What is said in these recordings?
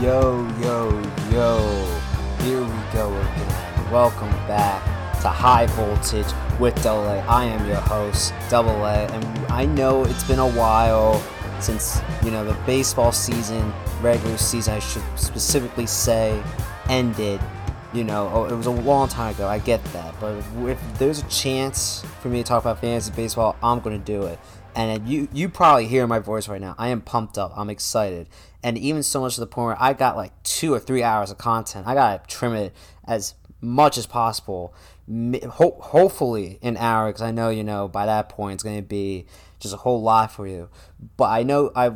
Yo, yo, yo. Here we go again. Welcome back to High Voltage with Double A. I am your host, Double A, and I know it's been a while since, you know, the baseball season, regular season, I should specifically say, ended. You know, oh, it was a long time ago, I get that. But if there's a chance for me to talk about fantasy baseball, I'm going to do it. And you you probably hear my voice right now. I am pumped up. I'm excited. And even so much to the point where I got like two or three hours of content. I got to trim it as much as possible. Ho- hopefully an hour, because I know, you know, by that point it's to be just a whole lot for you. But I know I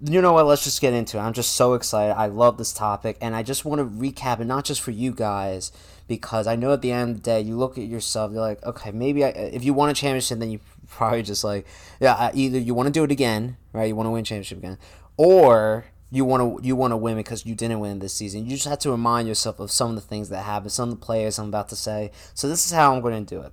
you know what? Let's just get into it. I'm just so excited. I love this topic, and I just want to recap it, not just for you guys, because I know at the end of the day, you look at yourself, you're like, okay, maybe I, if you won a championship, then you probably just like, yeah, either you want to do it again, right? You want to win championship again, or you want to you want to win because you didn't win this season. You just have to remind yourself of some of the things that happened, some of the players I'm about to say. So this is how I'm going to do it.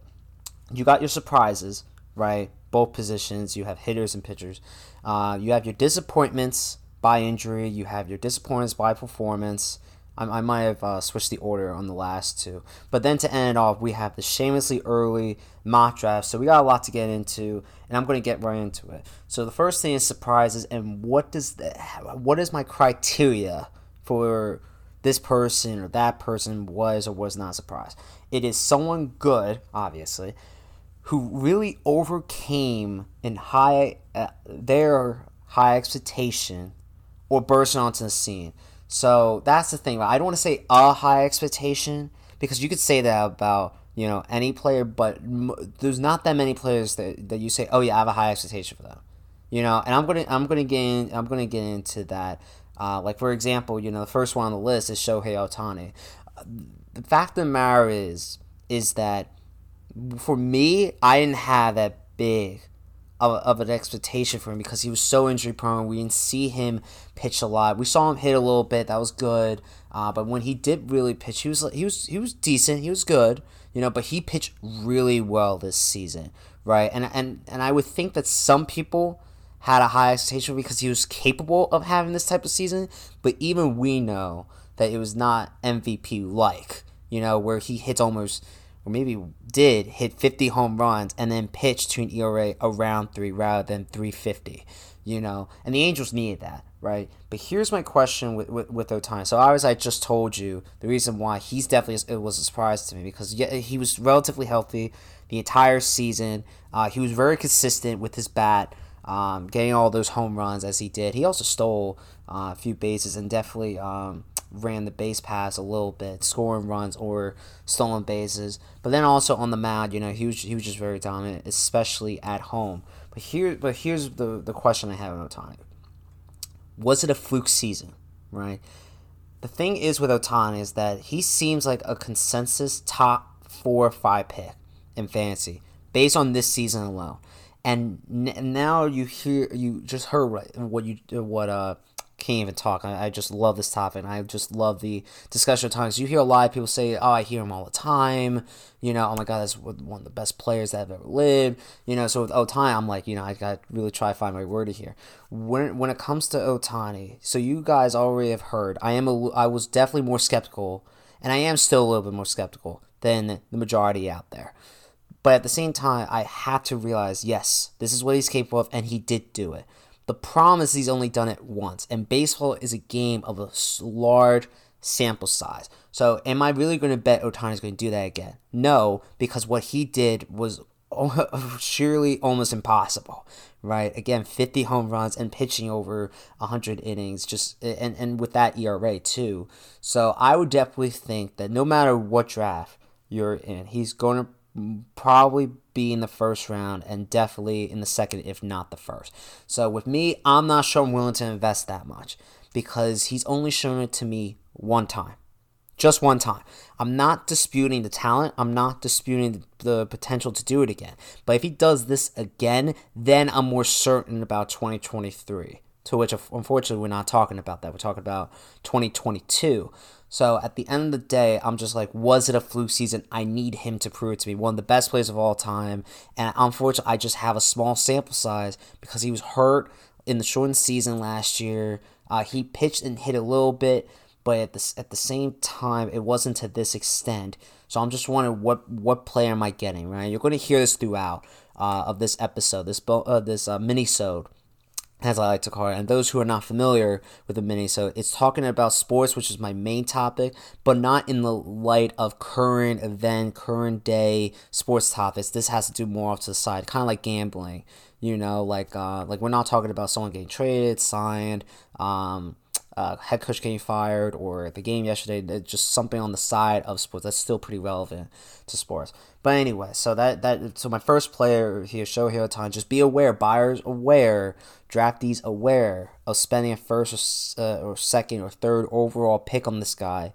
You got your surprises, right? Both positions. You have hitters and pitchers. Uh, you have your disappointments by injury. You have your disappointments by performance. I, I might have uh, switched the order on the last two. But then to end it off, we have the shamelessly early mock draft. So we got a lot to get into, and I'm going to get right into it. So the first thing is surprises, and what does the, what is my criteria for this person or that person was or was not surprised? It is someone good, obviously, who really overcame in high uh, their high expectation or bursting onto the scene. So that's the thing. I don't want to say a high expectation because you could say that about you know any player, but there's not that many players that, that you say, oh yeah, I have a high expectation for them. You know, and I'm gonna I'm gonna get in, I'm gonna get into that. Uh, like for example, you know the first one on the list is Shohei Ohtani. The fact of the matter is is that for me, I didn't have that big of, of an expectation for him because he was so injury prone. We didn't see him pitch a lot. We saw him hit a little bit. That was good. Uh, but when he did really pitch, he was he was he was decent. He was good, you know. But he pitched really well this season, right? And and and I would think that some people had a high expectation because he was capable of having this type of season. But even we know that it was not MVP like, you know, where he hits almost or maybe did hit 50 home runs and then pitch to an ERA around three rather than 350, you know, and the Angels needed that, right? But here's my question with, with, with Ohtani. So, obviously, I just told you the reason why he's definitely, it was a surprise to me because he was relatively healthy the entire season. Uh, he was very consistent with his bat. Um, getting all those home runs as he did. He also stole uh, a few bases and definitely um, ran the base pass a little bit, scoring runs or stolen bases. But then also on the mound, you know, he was he was just very dominant, especially at home. But here, but here's the the question I have on Ohtani: Was it a fluke season? Right. The thing is with Ohtani is that he seems like a consensus top four or five pick in fantasy based on this season alone. And now you hear you just heard what you what uh can't even talk. I, I just love this topic. I just love the discussion of times. You hear a lot of people say, "Oh, I hear him all the time." You know, oh my god, that's one of the best players that have ever lived. You know, so with Ohtani, I'm like, you know, I got really try to find my word here. When when it comes to Ohtani, so you guys already have heard, I am a, I was definitely more skeptical, and I am still a little bit more skeptical than the majority out there. But at the same time, I had to realize, yes, this is what he's capable of, and he did do it. The problem is he's only done it once, and baseball is a game of a large sample size. So, am I really going to bet Ohtani's going to do that again? No, because what he did was surely almost impossible, right? Again, 50 home runs and pitching over 100 innings, just and, and with that ERA too. So, I would definitely think that no matter what draft you're in, he's going to probably be in the first round and definitely in the second, if not the first. So with me, I'm not sure I'm willing to invest that much because he's only shown it to me one time. Just one time. I'm not disputing the talent. I'm not disputing the potential to do it again. But if he does this again, then I'm more certain about 2023. To which, unfortunately, we're not talking about that. We're talking about 2022. So at the end of the day, I'm just like, was it a fluke season? I need him to prove it to me. One of the best players of all time. And unfortunately, I just have a small sample size because he was hurt in the shortened season last year. Uh, he pitched and hit a little bit, but at the at the same time, it wasn't to this extent. So I'm just wondering what what player am I getting? Right, you're going to hear this throughout uh, of this episode, this uh, this uh, mini-sode as I like to call it. And those who are not familiar with the mini, so it's talking about sports, which is my main topic, but not in the light of current event, current day sports topics. This has to do more off to the side, kind of like gambling. You know, like uh, like we're not talking about someone getting traded, signed, um, uh, head coach getting fired, or the game yesterday. Just something on the side of sports that's still pretty relevant to sports. But anyway, so that that so my first player here, show here time. Just be aware, buyers aware draftees aware of spending a first or, uh, or second or third overall pick on this guy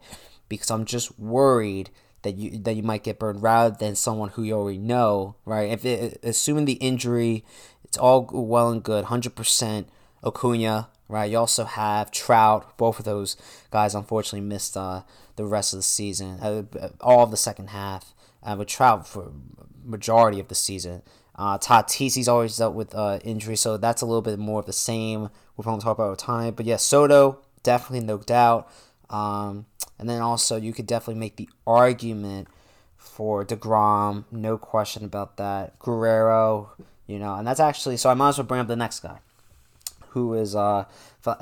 because I'm just worried that you that you might get burned rather than someone who you already know, right? If it, assuming the injury, it's all well and good, hundred percent Acuna, right? You also have Trout. Both of those guys unfortunately missed uh, the rest of the season, uh, all of the second half. Uh, with Trout for majority of the season. Uh, he's always dealt with uh, injury, so that's a little bit more of the same. We're to talk about time, but yeah, Soto definitely no doubt. Um, and then also you could definitely make the argument for deGrom, no question about that. Guerrero, you know, and that's actually so. I might as well bring up the next guy, who is uh, uh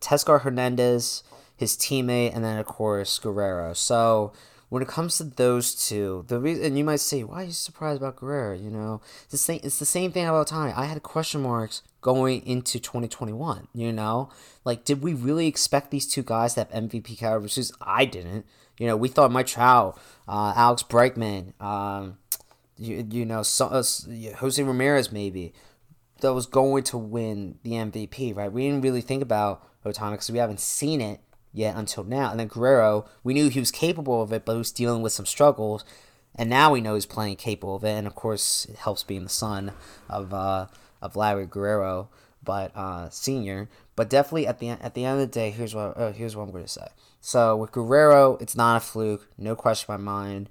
Teoscar Hernandez, his teammate, and then of course Guerrero. So when it comes to those two, the reason and you might say, why are you surprised about Guerrero? You know, it's the same. It's the same thing about Tony. I had question marks going into 2021. You know, like did we really expect these two guys to have MVP calibers? I didn't. You know, we thought Mike Trout, uh, Alex Bregman, um, you, you know, so, uh, Jose Ramirez maybe that was going to win the MVP, right? We didn't really think about Ohtani because we haven't seen it yet until now. And then Guerrero, we knew he was capable of it, but he was dealing with some struggles. And now we know he's playing capable of it. And of course, it helps being the son of uh, of Larry Guerrero, but uh, senior. But definitely at the at the end of the day, here's what uh, here's what I'm going to say. So with Guerrero, it's not a fluke, no question in my mind.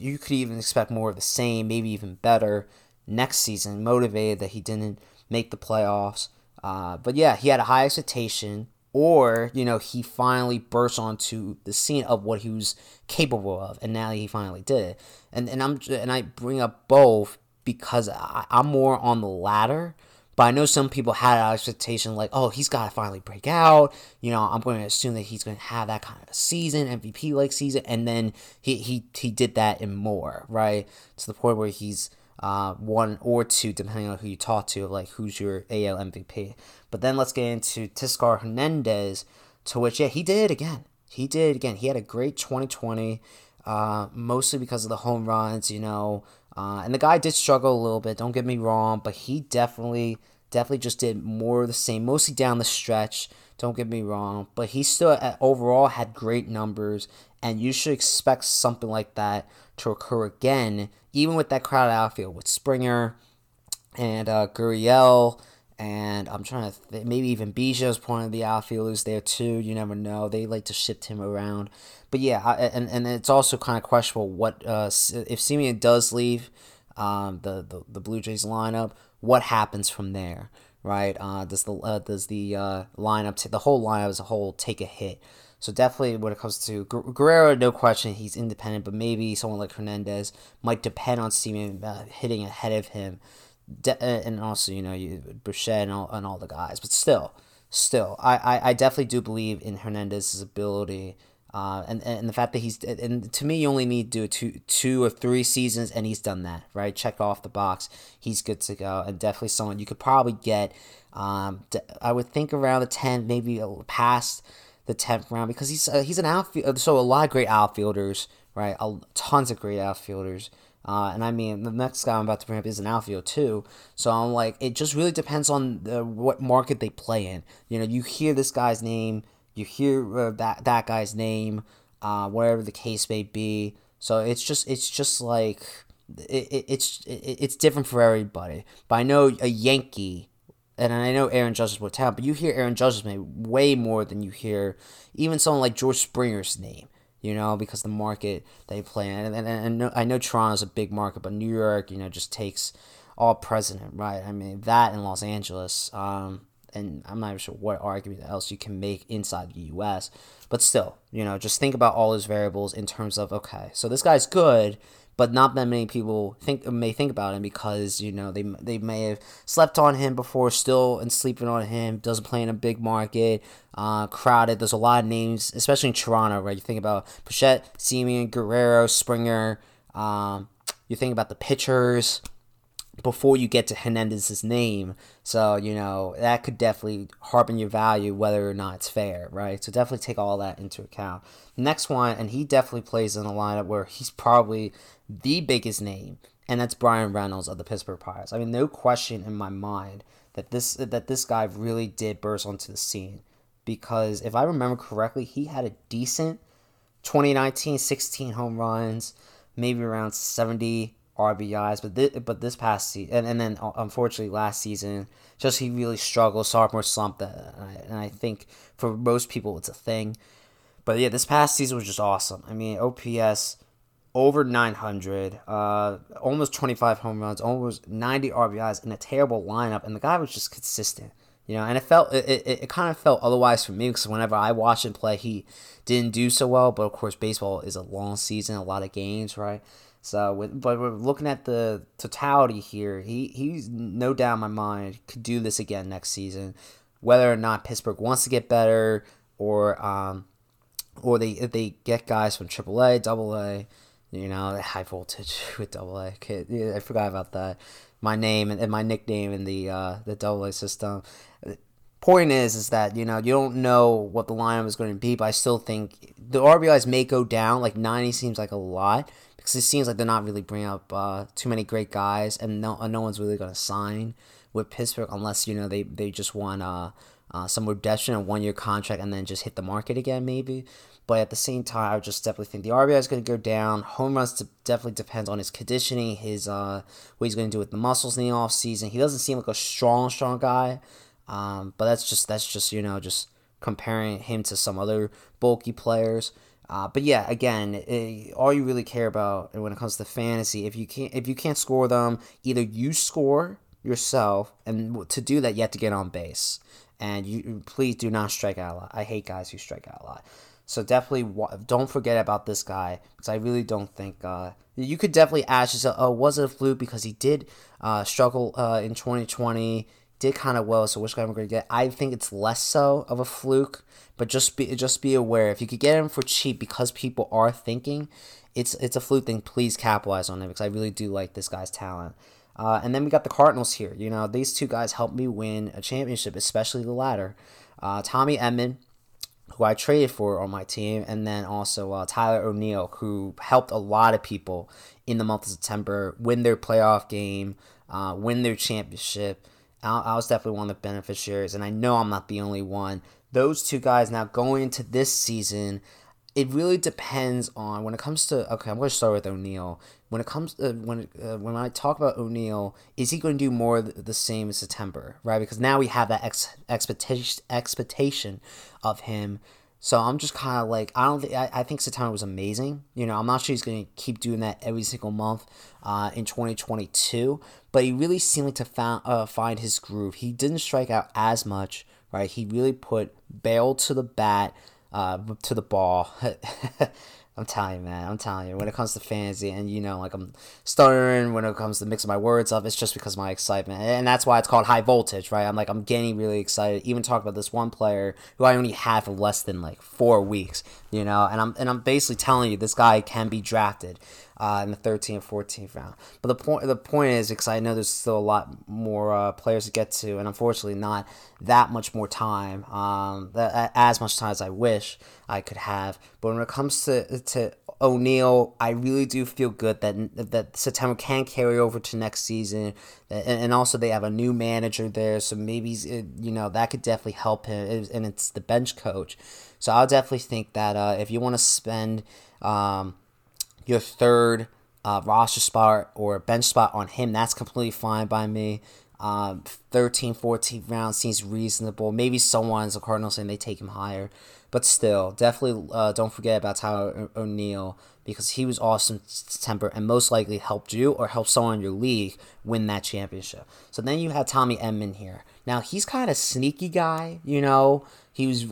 You could even expect more of the same, maybe even better next season. Motivated that he didn't make the playoffs, uh, but yeah, he had a high expectation or you know he finally burst onto the scene of what he was capable of and now he finally did it. And and i'm and i bring up both because I, i'm more on the latter but i know some people had an expectation like oh he's got to finally break out. You know i'm going to assume that he's going to have that kind of season mvp like season and then he, he he did that and more right? To the point where he's uh, one or two, depending on who you talk to, like who's your AL MVP. But then let's get into Teoscar Hernandez, to which, yeah, he did again. He did again. He had a great 2020, uh, mostly because of the home runs, you know. Uh, and the guy did struggle a little bit, don't get me wrong, but he definitely, definitely just did more of the same, mostly down the stretch. Don't get me wrong, but he still uh, overall had great numbers, and you should expect something like that to occur again, even with that crowded outfield with Springer and uh, Gurriel. And I'm trying to th- maybe even Biggio's point of the outfielders there too. You never know. They like to shift him around. But yeah, I, and and it's also kind of questionable what uh, if Semien does leave um, the, the the Blue Jays lineup. What happens from there, right? Uh, does the uh, does the uh, lineup t- the whole lineup as a whole take a hit? So definitely when it comes to Guerrero, no question, he's independent, but maybe someone like Hernandez might depend on Semien uh, hitting ahead of him. De- uh, and also, you know, you, Bichette and all, and all the guys. But still, still, I, I, I definitely do believe in Hernandez's ability. Uh, and, and the fact that he's and to me you only need to do two two or three seasons and he's done that right check off the box he's good to go and definitely someone you could probably get um, I would think around the 10 maybe past the tenth round because he's uh, he's an outfield. Uh, so a lot of great outfielders, right? Uh, tons of great outfielders. Uh, and I mean, the next guy I'm about to bring up is an outfield too. So I'm like, it just really depends on the, what market they play in. You know, you hear this guy's name, you hear uh, that that guy's name, uh, whatever the case may be. So it's just it's just like it, it it's it, it's different for everybody. But I know a Yankee and I know Aaron Judge's what talent, but you hear Aaron Judge's name way more than you hear even someone like George Springer's name. You know, because the market they play in, and, and, and I know Toronto's a big market, but New York, you know, just takes all president, right? I mean that in Los Angeles, um, and I'm not even sure what argument else you can make inside the U.S. But still, you know, just think about all those variables in terms of okay, so this guy's good, but not that many people think may think about him because you know they they may have slept on him before, still and sleeping on him. Doesn't play in a big market, uh, crowded. There's a lot of names, especially in Toronto, right? You think about Bichette, Semien, Guerrero, Springer. Um, you think about the pitchers before you get to Hernandez's name. So, you know, that could definitely harpen your value whether or not it's fair, right? So definitely take all that into account. Next one, and he definitely plays in a lineup where he's probably the biggest name, and that's Bryan Reynolds of the Pittsburgh Pirates. I mean, no question in my mind that this that this guy really did burst onto the scene because if I remember correctly, he had a decent 2019 16 home runs, maybe around 70 RBIs, but this, but this past season, and, and then uh, unfortunately last season, just he really struggled, sophomore slump, that, and I, and I think for most people it's a thing. But yeah, this past season was just awesome. I mean, OPS over 900, uh, almost 25 home runs, almost 90 RBIs in a terrible lineup, and the guy was just consistent. You know, and it felt it, it, it kind of felt otherwise for me because whenever I watched him play, he didn't do so well. But of course, baseball is a long season, a lot of games, right? So, with, but we're looking at the totality here. He he's no doubt in my mind could do this again next season, whether or not Pittsburgh wants to get better or um, or they they get guys from AAA, AA, you know, high voltage with yeah, I forgot about that. My name and, and my nickname in the uh, the AA system. Point is, is that you know you don't know what the lineup is going to be, but I still think the RBIs may go down. Like ninety seems like a lot because it seems like they're not really bringing up uh, too many great guys, and no no one's really going to sign with Pittsburgh unless you know they they just want uh, uh, some redemption, a one year contract, and then just hit the market again maybe. But at the same time, I just definitely think the RBI is going to go down. Home runs definitely depends on his conditioning, his uh, what he's going to do with the muscles in the off season. He doesn't seem like a strong, strong guy. Um, but that's just that's just you know just comparing him to some other bulky players. Uh, but yeah, again, it, all you really care about when it comes to fantasy, if you can't if you can't score them, either you score yourself, and to do that, you have to get on base. And you please do not strike out a lot. I hate guys who strike out a lot. So definitely don't forget about this guy because I really don't think uh, you could definitely ask yourself, oh, was it a fluke because he did uh, struggle uh, in 2020, did kind of well. So which guy am I going to get? I think it's less so of a fluke, but just be just be aware if you could get him for cheap because people are thinking it's it's a fluke thing. Please capitalize on it because I really do like this guy's talent. Uh, and then we got the Cardinals here. You know, these two guys helped me win a championship, especially the latter. Uh, Tommy Edman, who I traded for on my team, and then also uh, Tyler O'Neill, who helped a lot of people in the month of September win their playoff game, uh, win their championship. I, I was definitely one of the beneficiaries, and I know I'm not the only one. Those two guys now going into this season, it really depends on when it comes to okay. I'm going to start with O'Neill. When it comes to, when uh, when I talk about O'Neill, is he going to do more the same as September, right? Because now we have that ex- expectation expectation of him. So I'm just kind of like I don't think I, think September was amazing. You know, I'm not sure he's going to keep doing that every single month uh, in 2022, but he really seemed like to found, uh, find his groove. He didn't strike out as much, right? He really put barrel to the bat uh, to the ball. I'm telling you, man. I'm telling you. When it comes to fantasy, and you know, like I'm stuttering when it comes to mixing my words up, it's just because of my excitement, and that's why it's called high voltage, right? I'm like I'm getting really excited. Even talk about this one player who I only have for less than like four weeks, you know, and I'm and I'm basically telling you this guy can be drafted uh, in the 13th, 14th round. But the point the point is because I know there's still a lot more uh, players to get to, and unfortunately not that much more time, um, that, as much time as I wish I could have. But when it comes to to O'Neill, I really do feel good that that September can carry over to next season, and, and also they have a new manager there, so maybe you know that could definitely help him, and it's the bench coach. So I'll definitely think that uh, if you want to spend um, your third uh, roster spot or bench spot on him, that's completely fine by me. Um, 13, 14 round seems reasonable. Maybe someone's a Cardinals saying they take him higher, but still, definitely uh, don't forget about Tyler o- O'Neill because he was awesome September and most likely helped you or helped someone in your league win that championship. So then you have Tommy Edman here. Now he's kind of sneaky guy, you know. He was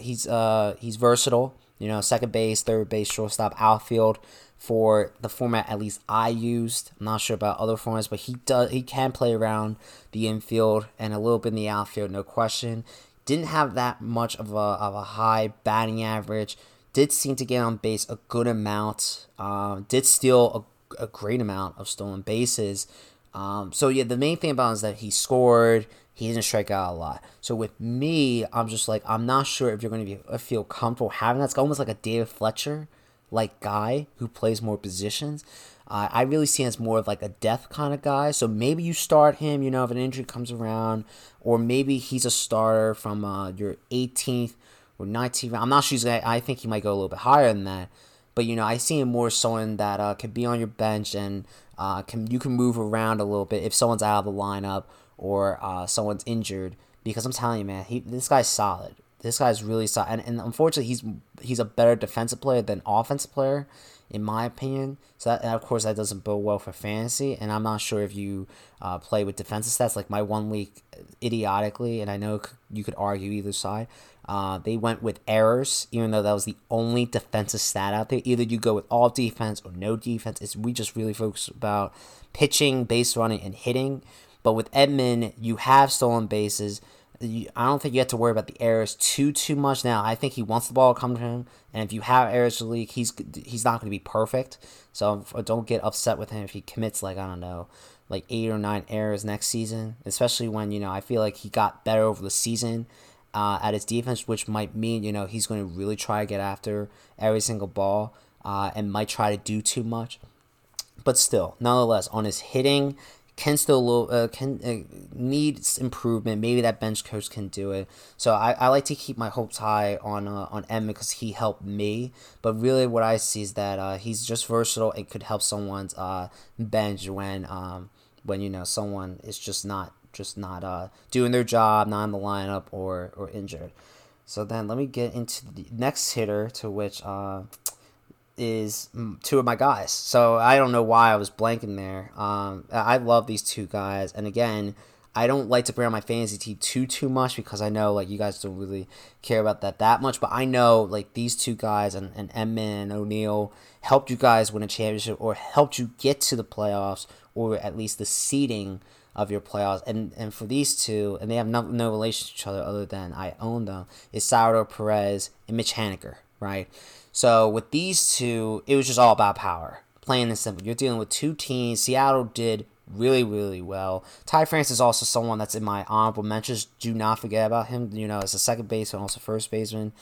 he's uh he's versatile, you know, second base, third base, shortstop, outfield for the format at least I used. I'm not sure about other formats, but he does he can play around the infield and a little bit in the outfield, no question. Didn't have that much of a of a high batting average did seem to get on base a good amount. Um, did steal a, a great amount of stolen bases. Um, so yeah, the main thing about him is that he scored. He didn't strike out a lot. So with me, I'm just like I'm not sure if you're going to be feel comfortable having that. It's almost like a David Fletcher like guy who plays more positions. Uh, I really see him as more of like a death kind of guy. So maybe you start him, you know, if an injury comes around, or maybe he's a starter from uh, your 18th or 19 I'm not sure. I think he might go a little bit higher than that. But you know, I see him more someone that uh, can be on your bench and uh, can you can move around a little bit if someone's out of the lineup or uh, someone's injured. Because I'm telling you, man, he this guy's solid. This guy's really solid, and, and unfortunately, he's he's a better defensive player than offensive player in my opinion. So that, of course that doesn't bode well for fantasy. And I'm not sure if you uh, play with defensive stats like my one week idiotically, and I know you could argue either side. Uh, they went with errors, even though that was the only defensive stat out there. Either you go with all defense or no defense. It's we just really focus about pitching, base running, and hitting. But with Edman, you have stolen bases. I don't think you have to worry about the errors too too much now. I think he wants the ball to come to him, and if you have errors to leak, he's he's not going to be perfect. So don't get upset with him if he commits like I don't know, like eight or nine errors next season. Especially when you know I feel like he got better over the season uh, at his defense, which might mean you know he's going to really try to get after every single ball uh, and might try to do too much. But still, nonetheless, on his hitting, can still uh, can uh, needs improvement. Maybe that bench coach can do it. So I, I like to keep my hopes high on uh, on M because he helped me. But really, what I see is that uh, he's just versatile and could help someone's uh, bench when um when you know someone is just not just not uh doing their job, not in the lineup or or injured. So then let me get into the next hitter to which uh is two of my guys. So I don't know why I was blanking there. Um, I love these two guys, and again, I don't like to bring on my fantasy team too too much because I know like you guys don't really care about that that much. But I know like these two guys and and Edman and O'Neill helped you guys win a championship or helped you get to the playoffs or at least the seeding of your playoffs. And and for these two, and they have no, no relation to each other other than I own them, is Salvador Perez and Mitch Haniger, right? So with these two, it was just all about power. Plain and simple. You're dealing with two teams. Seattle did really, really well. Ty France is also someone that's in my honorable mentions. Do not forget about him. You know, as a second baseman, also first baseman.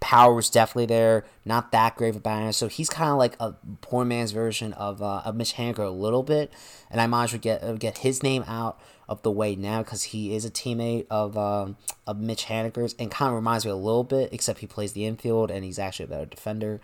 Power was definitely there. Not that great of a batter. So he's kind of like a poor man's version of, uh, of Mitch Haniger a little bit. And I might as well get, uh, get his name out of the way now because he is a teammate of um, of Mitch Haniger's and kind of reminds me a little bit, except he plays the infield and he's actually a better defender.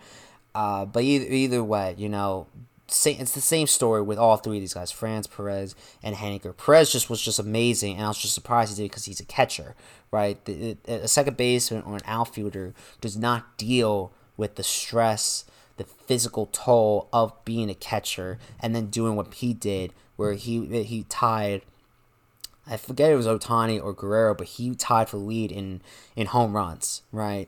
Uh, but either either way, you know, it's the same story with all three of these guys, France, Perez, and Haniger. Perez just was just amazing, and I was just surprised he did because he's a catcher, right? The, a second baseman or an outfielder does not deal with the stress, the physical toll of being a catcher, and then doing what he did, where he he tied I forget it was Ohtani or Guerrero, but he tied for the lead in in home runs, right?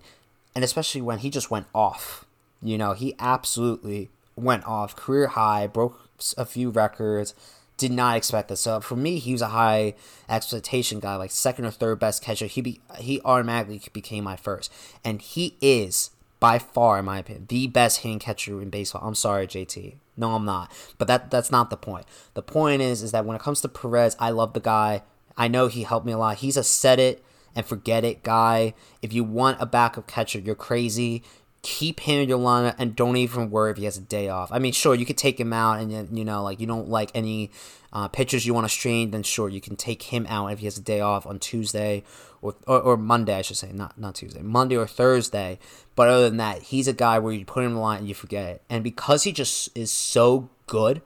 And especially when he just went off. You know, he absolutely went off, career high, broke a few records. Did not expect this. So for me, he was a high expectation guy, like second or third best catcher. He be he automatically became my first, and he is by far, in my opinion, the best hand catcher in baseball. I'm sorry, JT. No, I'm not. But that that's not the point. The point is is that when it comes to Perez, I love the guy. I know he helped me a lot. He's a set it and forget it guy. If you want a backup catcher, you're crazy. Keep him in your lineup and don't even worry if he has a day off. I mean, sure, you could take him out and you know, like you don't like any uh, pitchers you want to strain, then sure, you can take him out if he has a day off on Tuesday or, or, or Monday, I should say, not not Tuesday, Monday or Thursday. But other than that, he's a guy where you put him in the line and you forget it. And because he just is so good,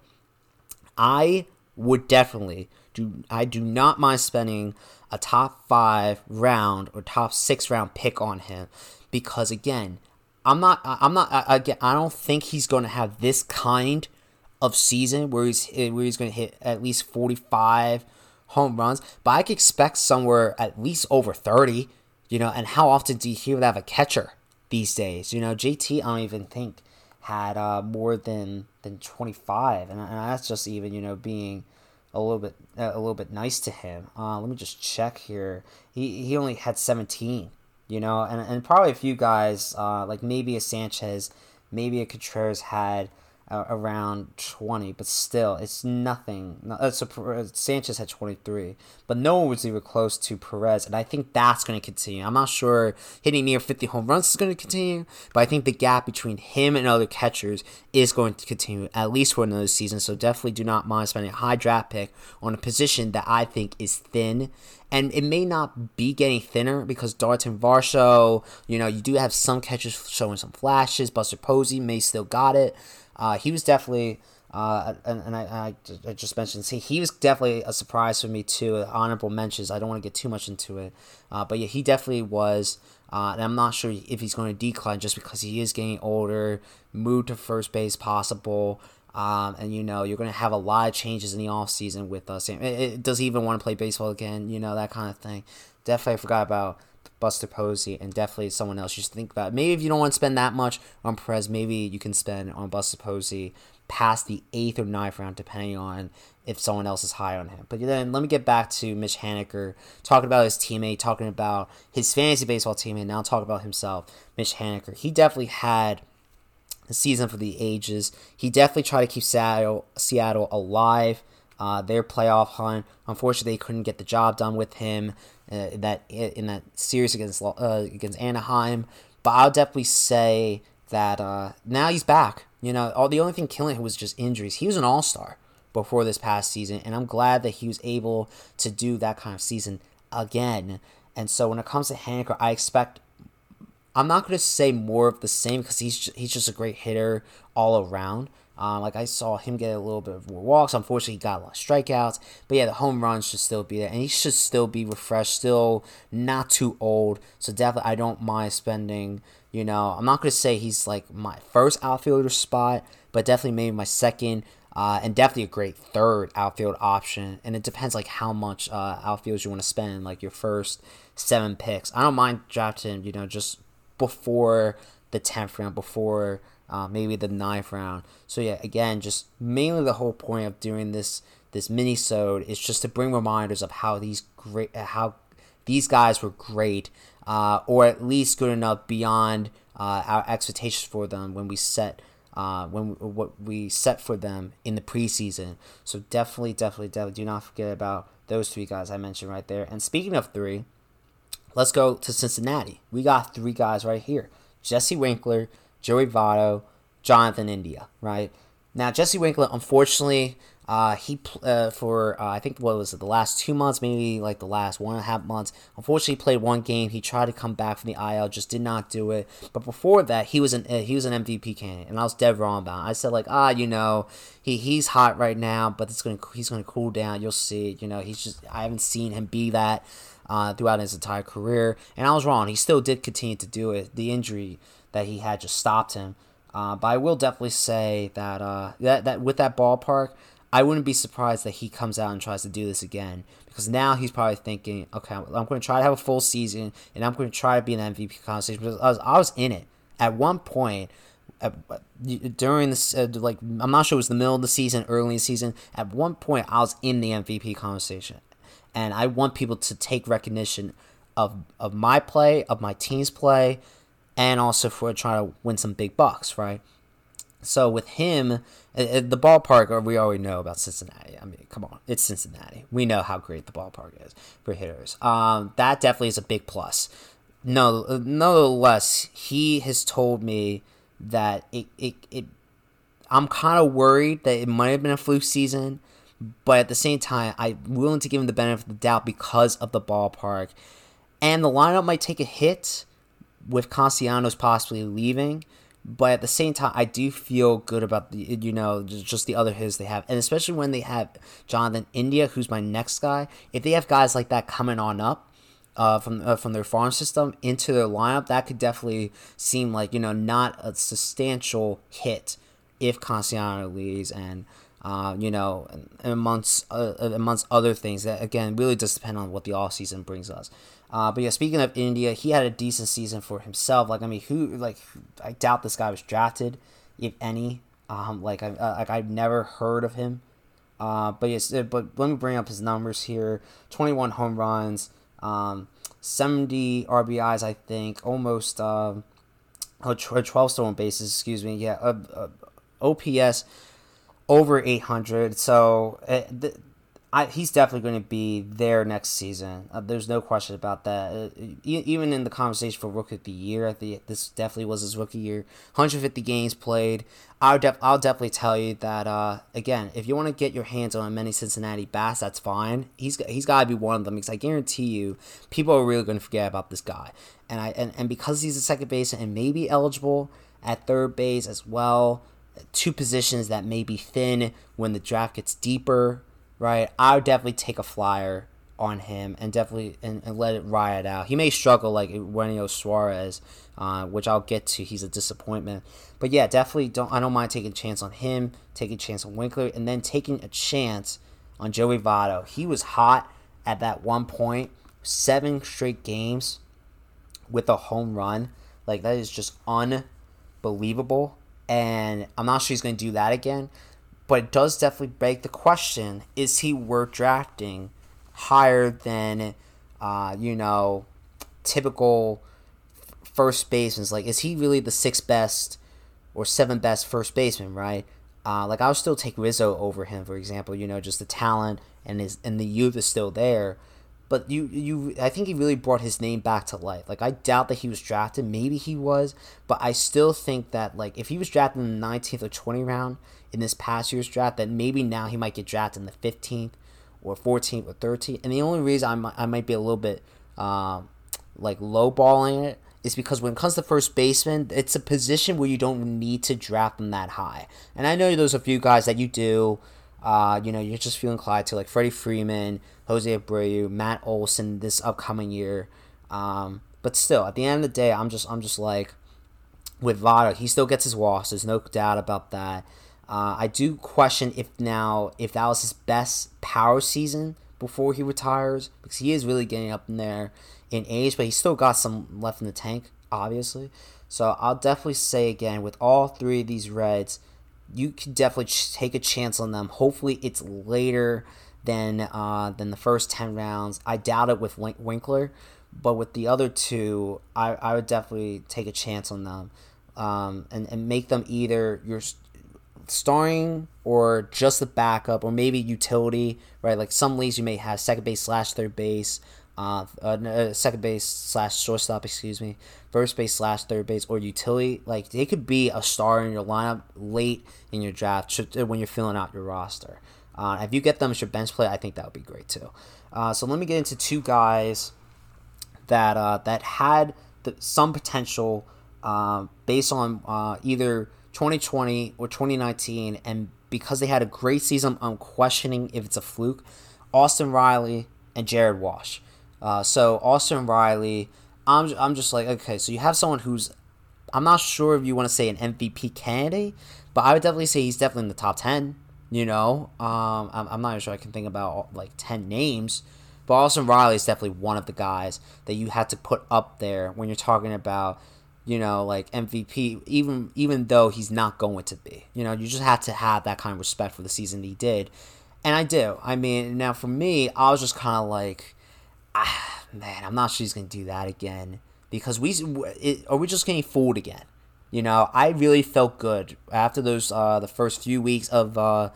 I would definitely do. I do not mind spending a top five round or top six round pick on him because again, I'm not. I'm not. Again, I don't think he's going to have this kind of season where he's where he's going to hit at least 45 home runs, but I could expect somewhere at least over 30. You know, and how often do you hear that of a catcher these days? You know, JT, I don't even think had uh, more than than 25, and, and that's just even you know being a little bit uh, a little bit nice to him. Uh, let me just check here. He he only had 17, you know, and and probably a few guys uh, like maybe a Sanchez, maybe a Contreras had uh, around 20, but still, it's nothing. So uh, Sanchez had 23, but no one was even close to Perez, and I think that's going to continue. I'm not sure hitting near 50 home runs is going to continue, but I think the gap between him and other catchers is going to continue at least for another season. So definitely do not mind spending a high draft pick on a position that I think is thin and it may not be getting thinner because Dalton Varsho, you know, you do have some catchers showing some flashes. Buster Posey may still got it, uh, he was definitely, uh, and, and I, I, I, just mentioned, see, he was definitely a surprise for me too. Honorable mentions. I don't want to get too much into it, uh, but yeah, he definitely was. Uh, and I'm not sure if he's going to decline just because he is getting older, move to first base possible. Um, and you know you're going to have a lot of changes in the off season with us. Uh, does he even want to play baseball again? You know that kind of thing. Definitely forgot about Buster Posey, and definitely someone else you should think about. Maybe if you don't want to spend that much on Perez, maybe you can spend on Buster Posey past the eighth or ninth round, depending on if someone else is high on him. But then let me get back to Mitch Haniger, talking about his teammate, talking about his fantasy baseball teammate, now talk about himself, Mitch Haniger. He definitely had a season for the ages. He definitely tried to keep Seattle, Seattle alive. Uh, their playoff hunt. Unfortunately, they couldn't get the job done with him uh, in that in that series against uh, against Anaheim. But I'll definitely say that uh, now he's back. You know, all the only thing killing him was just injuries. He was an all star before this past season, and I'm glad that he was able to do that kind of season again. And so when it comes to Haniger, I expect I'm not going to say more of the same because he's he's just a great hitter all around. Um, like I saw him get a little bit more walks. Unfortunately, he got a lot of strikeouts. But yeah, the home runs should still be there, and he should still be refreshed, still not too old. So definitely, I don't mind spending. You know, I'm not gonna say he's like my first outfielder spot, but definitely maybe my second. Uh, and definitely a great third outfield option. And it depends like how much uh, outfields you want to spend, like your first seven picks. I don't mind drafting, you know, just before the tenth round, before uh, maybe the ninth round. So yeah, again, just mainly the whole point of doing this this mini sode is just to bring reminders of how these great how these guys were great, uh, or at least good enough beyond uh, our expectations for them when we set uh, when we, what we set for them in the preseason. So definitely, definitely, definitely do not forget about those three guys I mentioned right there. And speaking of three, let's go to Cincinnati. We got three guys right here: Jesse Winker, Joey Votto, Jonathan India, right? Now, Jesse Winker, unfortunately, uh, he uh, for uh, I think what was it the last two months, maybe like the last one and a half months. Unfortunately, played one game. He tried to come back from the IL, just did not do it. But before that, he was an uh, he was an MVP candidate, and I was dead wrong about. It. I said like ah, you know, he he's hot right now, but it's gonna he's gonna cool down. You'll see. You know, he's just I haven't seen him be that uh, throughout his entire career, and I was wrong. He still did continue to do it. The injury that he had just stopped him. Uh, but I will definitely say that uh, that that with that ballpark, I wouldn't be surprised that he comes out and tries to do this again because now he's probably thinking, okay, I'm going to try to have a full season and I'm going to try to be an MVP conversation because I was, I was in it at one point. At, during this, uh, like I'm not sure it was the middle of the season, early in the season. At one point, I was in the MVP conversation, and I want people to take recognition of of my play, of my team's play, and also for trying to win some big bucks, right? So with him, uh, uh, the ballpark, uh, we already know about Cincinnati. I mean, come on, it's Cincinnati. We know how great the ballpark is for hitters. Um, that definitely is a big plus. No, nonetheless, he has told me that it, it, it I'm kind of worried that it might have been a fluke season, but at the same time, I'm willing to give him the benefit of the doubt because of the ballpark. And the lineup might take a hit, with Castellanos possibly leaving. But at the same time, I do feel good about the you know just the other hits they have, and especially when they have Jonathan India, who's my next guy. If they have guys like that coming on up, uh, from uh, from their farm system into their lineup, that could definitely seem like you know not a substantial hit if Castellanos leaves and. Uh, you know, amongst uh, amongst other things that again really does depend on what the off season brings us. Uh, but yeah, speaking of India, he had a decent season for himself. Like I mean, who like I doubt this guy was drafted, if any. Um, like I uh, like I've never heard of him. Uh, but yes, but let me bring up his numbers here: twenty-one home runs, um, 70 RBIs, I think, almost uh, 12 stolen bases, excuse me. Yeah, uh, uh, OPS over 800. So uh, th- I, he's definitely going to be there next season. Uh, there's no question about that. Uh, even in the conversation for rookie of the year, this definitely was his rookie year. 150 games played. I'll, def- I'll definitely tell you that uh, again, if you want to get your hands on many Cincinnati Bass, that's fine. He's he's got to be one of them because I guarantee you, people are really going to forget about this guy. And I and, and because he's a second baseman and maybe eligible at third base as well, two positions that may be thin when the draft gets deeper right? I would definitely take a flyer on him and definitely and, and let it ride out. He may struggle like Eugenio Suarez, uh, which I'll get to. He's a disappointment, but yeah, definitely don't. I don't mind taking a chance on him, taking a chance on Winker, and then taking a chance on Joey Votto. He was hot at that one point, seven straight games with a home run. Like that is just unbelievable, and I'm not sure he's going to do that again but it does definitely beg the question: Is he worth drafting higher than, uh, you know, typical first baseman? Like, is he really the sixth best or seventh best first baseman? Right? Uh, like, I would still take Rizzo over him, for example. You know, just the talent and his and the youth is still there. But you, you, I think he really brought his name back to life. Like I doubt that he was drafted. Maybe he was, but I still think that like if he was drafted in the 19th or 20th round, in this past year's draft that maybe now he might get drafted in the 15th or 14th or 13th. And the only reason I might, I might be a little bit uh, like lowballing it is because when it comes to first baseman, it's a position where you don't need to draft them that high. And I know there's a few guys that you do. Uh, you know, you're just feeling inclined to like Freddie Freeman, Jose Abreu, Matt Olson this upcoming year. Um, but still, at the end of the day, I'm just I'm just like with Votto, he still gets his walks. There's no doubt about that. Uh, I do question if now if that was his best power season before he retires because he is really getting up in there in age, but he still got some left in the tank, obviously. So I'll definitely say again with all three of these Reds, you can definitely take a chance on them. Hopefully, it's later than uh, than the first ten rounds. I doubt it with Winker, but with the other two, I, I would definitely take a chance on them. Um, and, and make them either your starring or just the backup or maybe utility, right? Like some leagues you may have second base slash third base, uh, uh, second base slash shortstop, excuse me, first base slash third base or utility. Like they could be a star in your lineup late in your draft when you're filling out your roster. Uh, if you get them as your bench play, I think that would be great too. Uh, so let me get into two guys that uh, that had the, some potential uh, based on uh, either 2020 or 2019, and because they had a great season, I'm questioning if it's a fluke. Austin Riley and Jared Walsh. Uh, so Austin Riley, I'm I'm just like okay, so you have someone who's I'm not sure if you want to say an MVP candidate, but I would definitely say he's definitely in the top ten. You know, um, I'm, I'm not even sure I can think about like ten names, but Austin Riley is definitely one of the guys that you had to put up there when you're talking about you know, like MVP, even even though he's not going to be. You know, you just have to have that kind of respect for the season he did, and I do. I mean, now for me, I was just kind of like, ah, man, I'm not sure he's gonna do that again because we it, are we just getting fooled again. You know, I really felt good after those uh, the first few weeks of uh,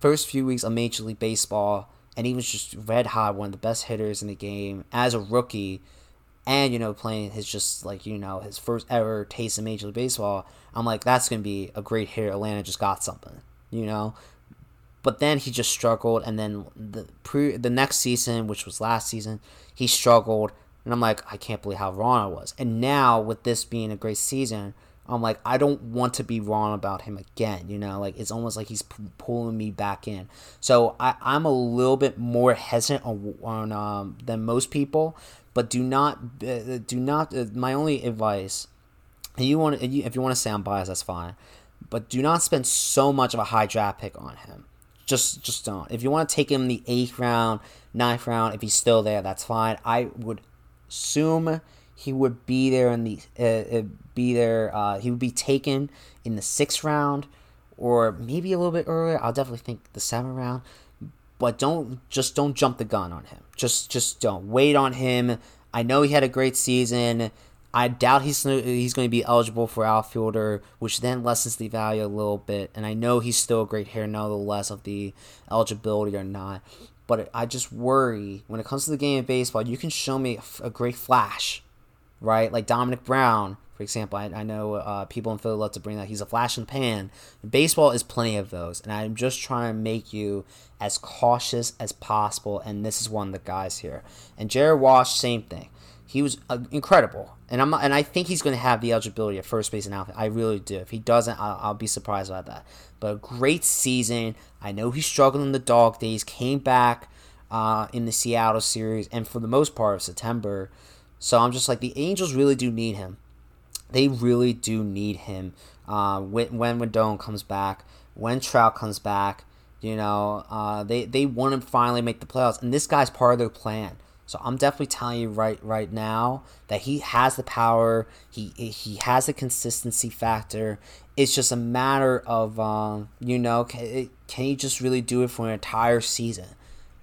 first few weeks of Major League Baseball, and he was just red hot, one of the best hitters in the game as a rookie and you know playing his just like you know his first ever taste of Major League Baseball, I'm like that's gonna be a great hit. Atlanta just got something, you know. But then he just struggled, and then the pre the next season, which was last season, he struggled, and I'm like I can't believe how wrong I was. And now with this being a great season, I'm like, I don't want to be wrong about him again. You know, like it's almost like he's p- pulling me back in. So I, I'm a little bit more hesitant on, on um, than most people. But do not, uh, do not. Uh, my only advice, and you want, if you want to say I'm biased, that's fine. But do not spend so much of a high draft pick on him. Just, just don't. If you want to take him the eighth round, ninth round, if he's still there, that's fine. I would assume he would be there in the uh, uh, be there. Uh, he would be taken in the sixth round, or maybe a little bit earlier. I'll definitely think the seventh round. But don't just don't jump the gun on him. Just just don't wait on him. I know he had a great season. I doubt he's he's going to be eligible for outfielder, which then lessens the value a little bit. And I know he's still a great hitter, nonetheless, of the eligibility or not. But I just worry when it comes to the game of baseball. You can show me a great flash, right? Like Domonic Brown, for example. I, I know uh, people in Philly love to bring that. He's a flash in the pan. Baseball is plenty of those, and I'm just trying to make you as cautious as possible. And this is one of the guys here. And Jared Walsh, same thing. He was uh, incredible, and I'm and I think he's going to have the eligibility at first base and outfield. I really do. If he doesn't, I'll, I'll be surprised about that. But a great season. I know he struggled in the dog days. Came back uh, in the Seattle series, and for the most part of September. So I'm just like the Angels really do need him. They really do need him. Uh, when when Rendon comes back, when Trout comes back, you know, uh, they they want to finally make the playoffs, and this guy's part of their plan. So I'm definitely telling you right right now that he has the power. He he has a consistency factor. It's just a matter of um, you know can, can he just really do it for an entire season?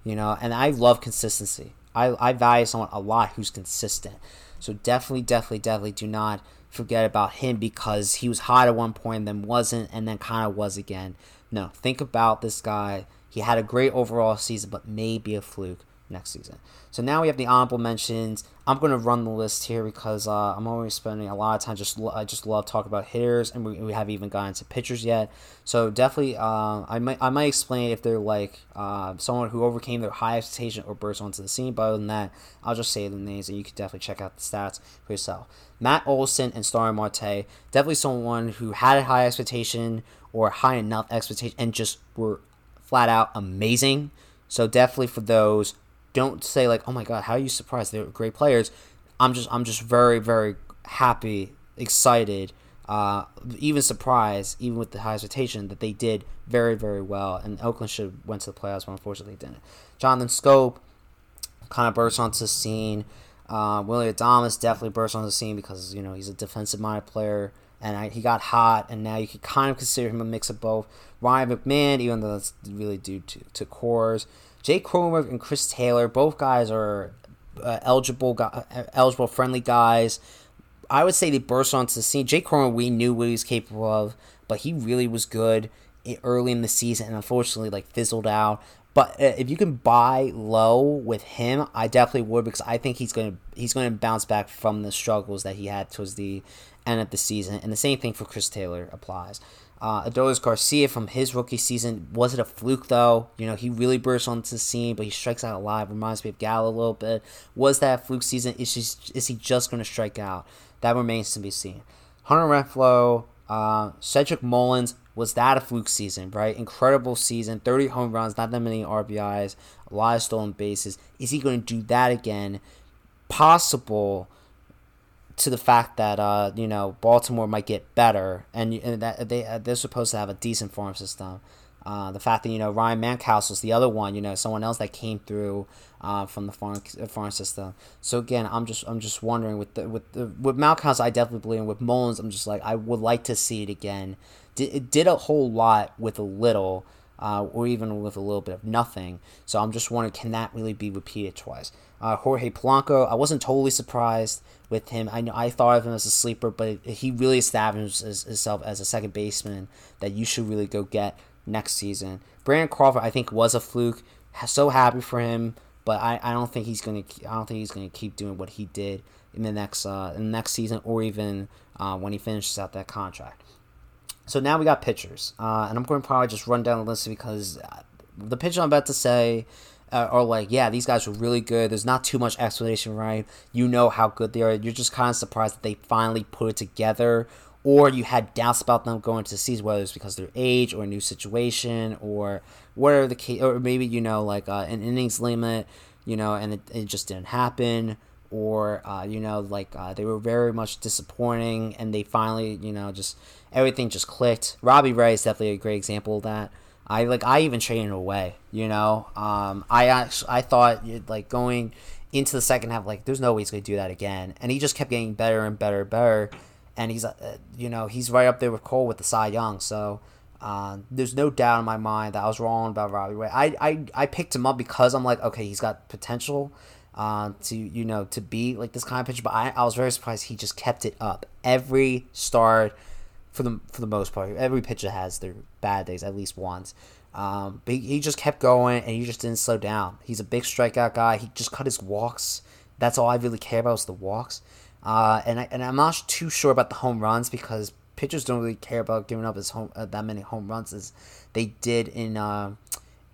You know, and I love consistency. I I value someone a lot who's consistent. So definitely definitely definitely do not forget about him because he was hot at one point, then wasn't, and then kind of was again. No, think about this guy. He had a great overall season, but maybe a fluke next season. So now we have the honorable mentions. I'm going to run the list here because uh, I'm always spending a lot of time just I just love talking about hitters, and we, we haven't even gotten to pitchers yet. So definitely, uh, I might I might explain if they're like uh, someone who overcame their high expectation or burst onto the scene. But other than that, I'll just say the names, and you can definitely check out the stats for yourself. Matt Olson and Starling Marte, definitely someone who had a high expectation or high enough expectation, and just were flat out amazing. So definitely for those don't say like, "Oh my god, how are you surprised? They're great players." I'm just I'm just very very happy, excited, uh, even surprised, even with the high expectation that they did very very well. And Oakland should went to the playoffs, but unfortunately they didn't. Jonathan Schoop kind of burst onto the scene. Uh, Willy Adames definitely burst onto the scene because you know he's a defensive minded player and I, he got hot, and now you can kind of consider him a mix of both. Ryan McMahon, even though that's really due to, to Coors. Jake Cronenworth and Chris Taylor, both guys are uh, eligible, uh, eligible friendly guys. I would say they burst onto the scene. Jake Cronenworth, we knew what he was capable of, but he really was good early in the season, and unfortunately, like fizzled out. But uh, if you can buy low with him, I definitely would because I think he's to he's going to bounce back from the struggles that he had towards the end of the season. And the same thing for Chris Taylor applies. Uh, Adolis Garcia from his rookie season was it a fluke though? You know he really burst onto the scene, but he strikes out a lot. Reminds me of Gallo a little bit. Was that fluke season? Is he, is he just going to strike out? That remains to be seen. Hunter Renfroe, uh, Cedric Mullins. Was that a fluke season? Right, incredible season. Thirty home runs, not that many RBIs, a lot of stolen bases. Is he going to do that again? Possible to the fact that uh, you know Baltimore might get better, and, and that they uh, they're supposed to have a decent farm system. Uh, the fact that you know Ryan Mountcastle is the other one, you know, someone else that came through uh, from the farm farm system. So again, I'm just I'm just wondering with the with the with Mountcastle, I definitely believe, and with Mullins, I'm just like I would like to see it again. Did, it did a whole lot with a little. Uh, or even with a little bit of nothing. So I'm just wondering, can that really be repeated twice? Uh, Jorge Polanco, I wasn't totally surprised with him. I know I thought of him as a sleeper, but he really established himself as a second baseman that you should really go get next season. Brandon Crawford, I think, was a fluke. So happy for him, but I, I don't think he's gonna I don't think he's gonna keep doing what he did in the next uh, in the next season or even uh, when he finishes out that contract. So now we got pitchers, uh, and I'm going to probably just run down the list because uh, the pitcher I'm about to say uh, are like, yeah, these guys are really good. There's not too much explanation, right? You know how good they are. You're just kind of surprised that they finally put it together, or you had doubts about them going to the season, whether it's because of their age or a new situation or whatever the case, or maybe you know like uh, an innings limit, you know, and it, it just didn't happen, or uh, you know like uh, they were very much disappointing, and they finally you know just everything just clicked. Robbie Ray is definitely a great example of that. I like I even traded away, you know. Um, I actually I thought like going into the second half, like there's no way he's gonna do that again, and he just kept getting better and better and better and he's uh, you know he's right up there with Cole with the Cy Young. So uh, there's no doubt in my mind that I was wrong about Robbie Ray. I, I I picked him up because I'm like okay he's got potential uh, to you know to be like this kind of pitcher, but I, I was very surprised he just kept it up every start for the for the most part. Every pitcher has their bad days at least once. Um, but he, just kept going and he just didn't slow down. He's a big strikeout guy. He just cut his walks. That's all I really care about is the walks. Uh, and I, and I'm not too sure about the home runs because pitchers don't really care about giving up as home uh, that many home runs as they did in uh,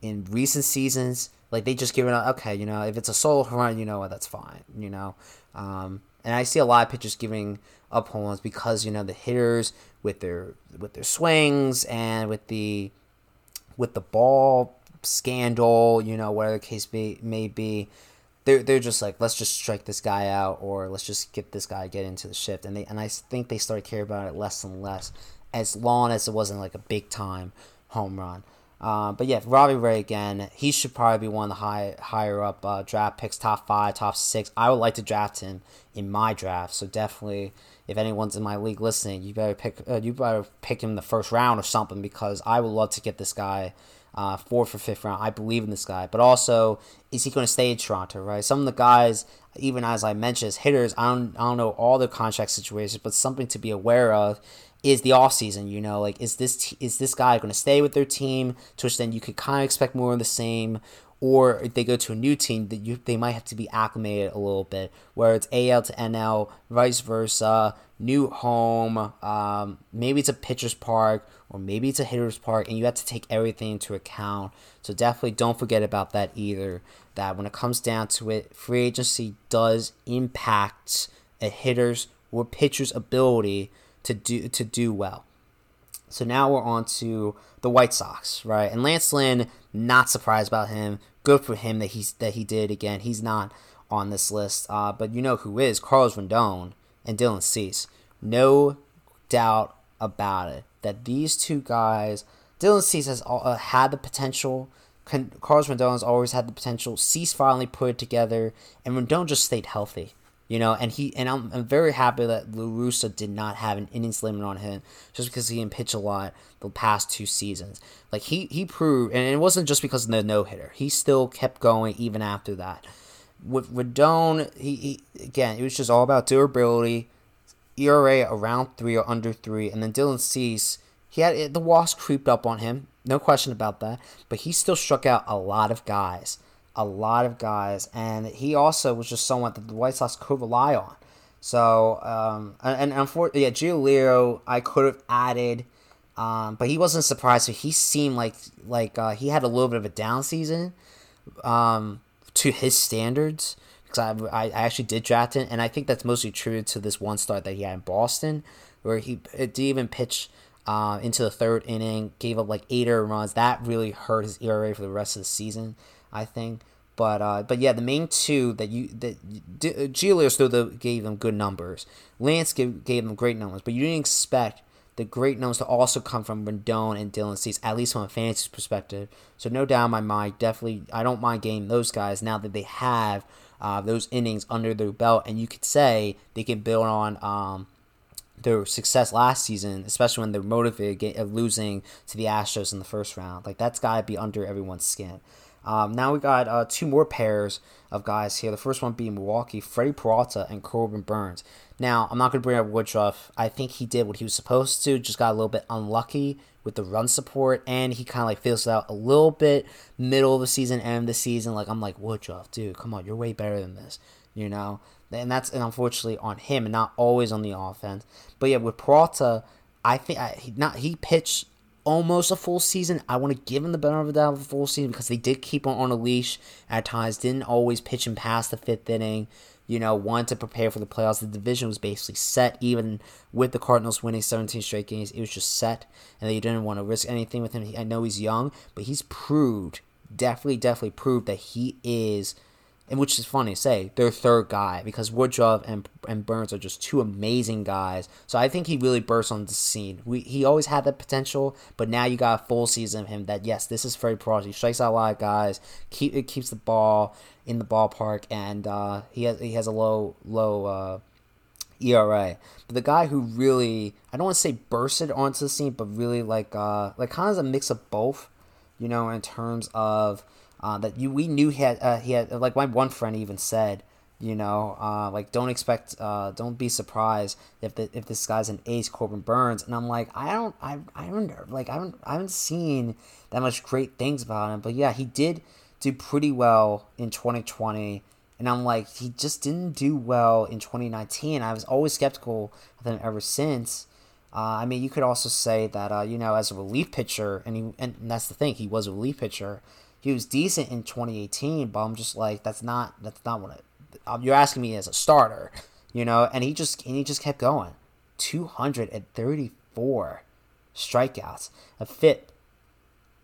in recent seasons. Like they just give it up. Okay, you know, if it's a solo home run, you know what, that's fine. You know, um, and I see a lot of pitchers giving up home runs because you know the hitters with their with their swings and with the with the ball scandal, you know, whatever the case may, may be they're they're just like let's just strike this guy out or let's just get this guy get into the shift and they and I think they started caring about it less and less as long as it wasn't like a big time home run. Uh, but yeah, Robbie Ray again, he should probably be one of the high higher up uh, draft picks, top five, top six. I would like to draft him in my draft, so definitely, if anyone's in my league listening, you better pick uh, you better pick him the first round or something because I would love to get this guy uh, fourth or fifth round. I believe in this guy, but also is he going to stay in Toronto? Right? Some of the guys, even as I mentioned, as hitters, I don't I don't know all their contract situations, but something to be aware of is the off season. You know, like is this t- is this guy going to stay with their team? To which then you could kind of expect more of the same. Or if they go to a new team, that you they might have to be acclimated a little bit, where it's AL to NL, vice versa, new home. Um, maybe it's a pitcher's park or maybe it's a hitter's park, and you have to take everything into account. So definitely don't forget about that either. That when it comes down to it, free agency does impact a hitter's or pitcher's ability to do to do well. So now we're on to the White Sox, right? And Lance Lynn, not surprised about him. Good for him that he's that he did again. He's not on this list, uh, but you know who is Carlos Rodon and Dylan Cease. No doubt about it that these two guys, Dylan Cease has uh, had the potential. Carlos Rodon has always had the potential. Cease finally put it together, and Rodon just stayed healthy. You know, and he and I'm, I'm very happy that La Russa did not have an innings limit on him just because he didn't pitch a lot the past two seasons. Like he he proved, and it wasn't just because of the no hitter. He still kept going even after that. With Rodon, he, he again, it was just all about durability, ERA around three or under three, and then Dylan Cease, he had the walks creeped up on him, no question about that. But he still struck out a lot of guys, a lot of guys, and he also was just someone that the White Sox could rely on. So, um, and, and unfortunately, yeah, Giolito, I could have added, um, but he wasn't surprised. So he seemed like like uh, he had a little bit of a down season, um, to his standards because I, I actually did draft him, and I think that's mostly true to this one start that he had in Boston, where he did even pitch uh, into the third inning, gave up like eight earned runs. That really hurt his ERA for the rest of the season, I think. But uh, but yeah, the main two that you that Giolito still gave them good numbers. Lance gave, gave them great numbers, but you didn't expect the great numbers to also come from Rodon and Dylan Cease, at least from a fantasy perspective. So no doubt in my mind, definitely I don't mind getting those guys now that they have uh, those innings under their belt, and you could say they can build on um, their success last season, especially when they're motivated losing to the Astros in the first round. Like that's got to be under everyone's skin. Um, now we got uh, two more pairs of guys here. The first one being Milwaukee, Freddie Peralta and Corbin Burnes. Now I'm not going to bring up Woodruff. I think he did what he was supposed to. Just got a little bit unlucky with the run support, and he kind of like feels out a little bit middle of the season, end of the season. Like I'm like Woodruff, dude, come on, you're way better than this, you know. And that's and unfortunately on him, and not always on the offense. But yeah, with Peralta, I think I, he not he pitched almost a full season. I want to give him the benefit of the doubt of a full season because they did keep him on a leash at times, didn't always pitch him past the fifth inning. You know, wanted to prepare for the playoffs. The division was basically set, even with the Cardinals winning 17 straight games. It was just set, and they didn't want to risk anything with him. I know he's young, but he's proved, definitely, definitely proved that he is and which is funny to say, their third guy because Woodruff and and Burnes are just two amazing guys. So I think he really burst on the scene. We he always had that potential, but now you got a full season of him. That yes, this is Freddie Peralta. He strikes out a lot of guys. Keep it keeps the ball in the ballpark, and uh, he has he has a low low. Uh, ERA. But the guy who really I don't want to say bursted onto the scene, but really like uh like kind of a mix of both, you know, in terms of uh, that you we knew he had uh, he had like my one friend even said you know uh, like don't expect uh, don't be surprised if the, if this guy's an ace Corbin Burnes. And I'm like I don't I I don't like I don't I haven't seen that much great things about him. But yeah he did do pretty well in 2020 and I'm like he just didn't do well in 2019 I was always skeptical of him ever since. Uh, I mean, you could also say that uh, you know, as a relief pitcher, and he, and that's the thing, he was a relief pitcher he was decent in 2018, but I'm just like that's not that's not what um, you're asking me as a starter, you know. And he just and he just kept going, 234 strikeouts, a fit,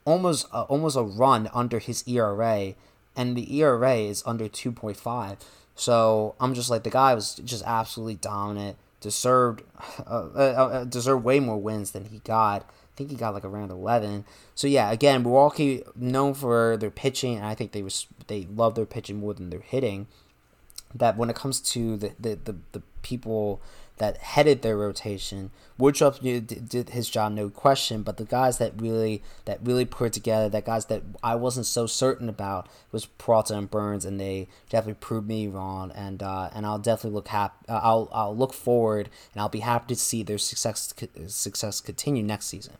almost uh, almost a run under his ERA, and the ERA is under 2.5. So I'm just like the guy was just absolutely dominant, deserved uh, uh, uh deserved way more wins than he got think he got like around 11. So yeah, again, Milwaukee known for their pitching, and I think they was they love their pitching more than their hitting. That when it comes to the the, the, the people that headed their rotation. Woodruff did, his job, no question. But the guys that really that really put it together, that guys that I wasn't so certain about, was Peralta and Burnes, and they definitely proved me wrong. And uh, and I'll definitely look hap- uh, I'll I'll look forward, and I'll be happy to see their success success continue next season.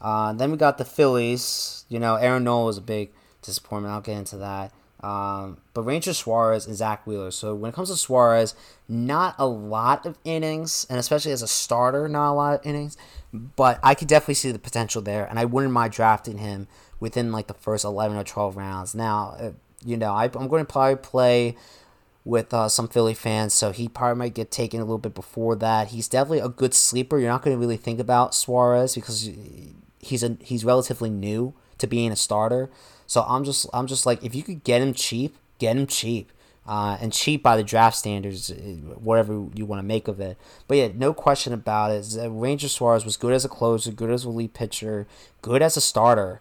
Uh, then we got the Phillies. You know, Aaron Nola was a big disappointment. I'll get into that. Um, but Ranger Suarez and Zack Wheeler. So when it comes to Suarez, not a lot of innings, and especially as a starter, not a lot of innings. But I could definitely see the potential there, and I wouldn't mind drafting him within like the first eleven or twelve rounds. Now, uh, you know, I, am going to probably play with uh, some Philly fans, so he probably might get taken a little bit before that. He's definitely a good sleeper. You're not going to really think about Suarez because he's a he's relatively new to being a starter. So I'm just I'm just like if you could get him cheap, get him cheap. Uh, and cheap by the draft standards, uh, whatever you want to make of it. But yeah, no question about it. Ranger Suarez was good as a closer, good as a lead pitcher, good as a starter.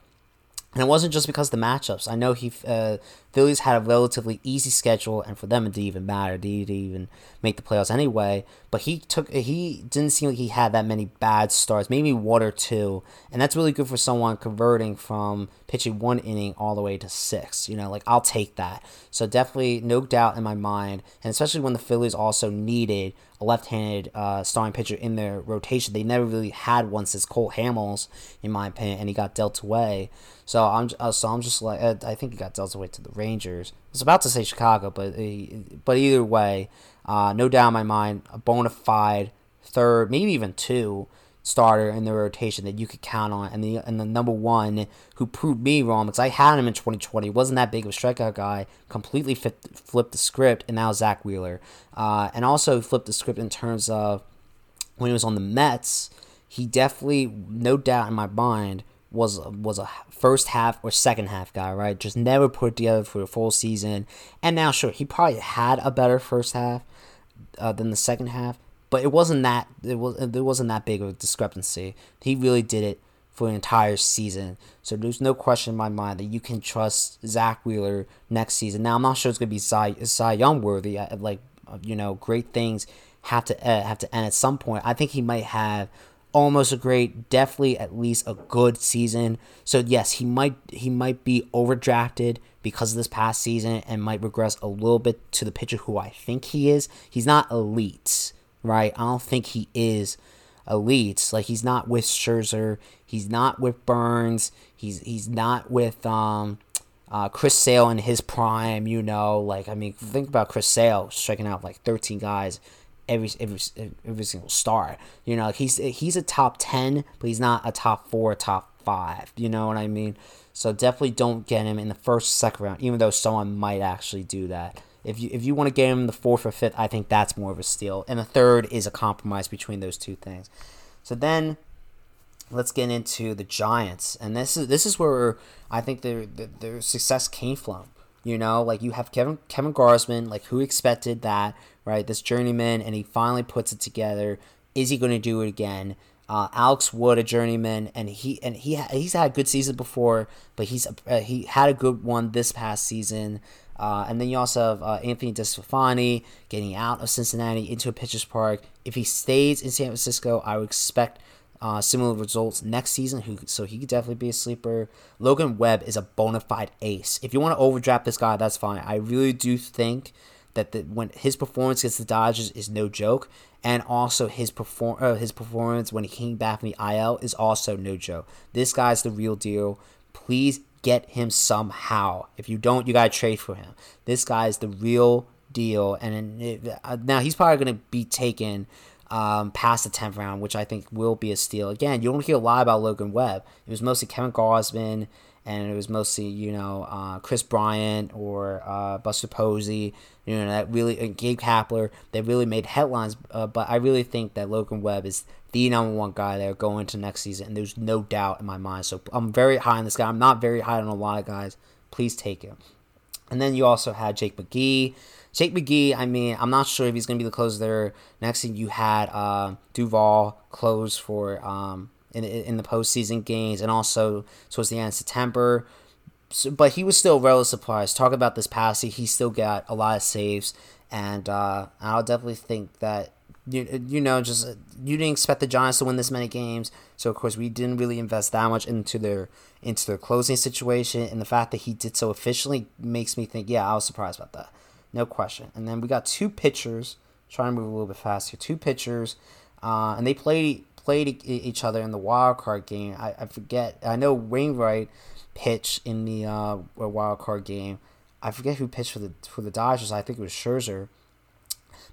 And it wasn't just because of the matchups. I know he uh, Phillies had a relatively easy schedule, and for them it didn't even matter. They didn't even make the playoffs anyway. But he took he didn't seem like he had that many bad starts, maybe one or two, and that's really good for someone converting from pitching one inning all the way to six. You know, like I'll take that. So definitely no doubt in my mind, and especially when the Phillies also needed a left-handed uh, starting pitcher in their rotation. They never really had one since Cole Hamels, in my opinion, and he got dealt away. So I'm uh, so I'm just like uh, I think he got dealt away to the Rangers. I was about to say Chicago, but uh, but either way, uh, no doubt in my mind, a bona fide third, maybe even two starter in the rotation that you could count on, and the and the number one who proved me wrong because I had him in 2020, wasn't that big of a strikeout guy, completely flipped, flipped the script, and now Zack Wheeler, uh, and also flipped the script in terms of when he was on the Mets, he definitely, no doubt in my mind, was was a first half or second half guy, right? Just never put together for a full season, and now sure he probably had a better first half uh, than the second half, but it wasn't that it was there wasn't that big of a discrepancy. He really did it for an entire season. So there's no question in my mind that you can trust Zack Wheeler next season. Now I'm not sure it's gonna be Cy, Cy Young worthy. Like uh, you know, great things have to uh, have to end at some point. I think he might have almost a great, definitely at least a good season. So yes, he might he might be overdrafted because of this past season and might regress a little bit to the pitcher who I think he is. He's not elite right? I don't think he is elite. Like he's not with Scherzer, he's not with Burnes, he's he's not with um uh, Chris Sale in his prime. You know, like I mean, think about Chris Sale striking out like 13 guys every every every single star. You know, he's he's a top ten, but he's not a top four, top five. You know what I mean? So definitely don't get him in the first, second round, even though someone might actually do that. If you if you want to get him the fourth or fifth, I think that's more of a steal. And the third is a compromise between those two things. So then let's get into the Giants, and this is this is where I think their their success came from. You know, like you have Kevin Kevin Gausman, like who expected that, right? This journeyman, and he finally puts it together. Is he going to do it again? Uh, Alex Wood, a journeyman, and he and he he's had a good season before, but he's uh, he had a good one this past season. Uh, and then you also have uh, Anthony DeSclafani getting out of Cincinnati into a pitcher's park. If he stays in San Francisco, I would expect uh, similar results next season. Who, so he could definitely be a sleeper. Logan Webb is a bona fide ace. If you want to overdraft this guy, that's fine. I really do think that the, when his performance against the Dodgers is no joke, and also his perform uh, his performance when he came back from the IL is also no joke. This guy's the real deal. Please get him somehow. If you don't, you gotta trade for him. This guy is the real deal, and it, uh, now he's probably gonna be taken um, past the tenth round, which I think will be a steal. Again, you don't hear a lot about Logan Webb. It was mostly Kevin Gausman, and it was mostly you know uh, Kris Bryant or uh, Buster Posey. You know that really and Gabe Kapler. They really made headlines, uh, but I really think that Logan Webb is the number one guy there going into next season, and there's no doubt in my mind. So I'm very high on this guy. I'm not very high on a lot of guys. Please take him. And then you also had Jake McGee. Jake McGee, I mean, I'm not sure if he's going to be the closer there. Next thing you had uh, Doval close for um, in in the postseason games, and also towards the end of September. So, but he was still relatively surprised. Talk about this past he still got a lot of saves, and uh, I'll definitely think that you, you know just you didn't expect the Giants to win this many games, so of course we didn't really invest that much into their into their closing situation, and the fact that he did so efficiently makes me think, yeah, I was surprised about that, no question. And then we got two pitchers. Trying to move a little bit faster. Two pitchers, uh, and they played played each other in the wild card game. I, I forget. I know Wainwright pitched in the uh, wild card game. I forget who pitched for the for the Dodgers. I think it was Scherzer.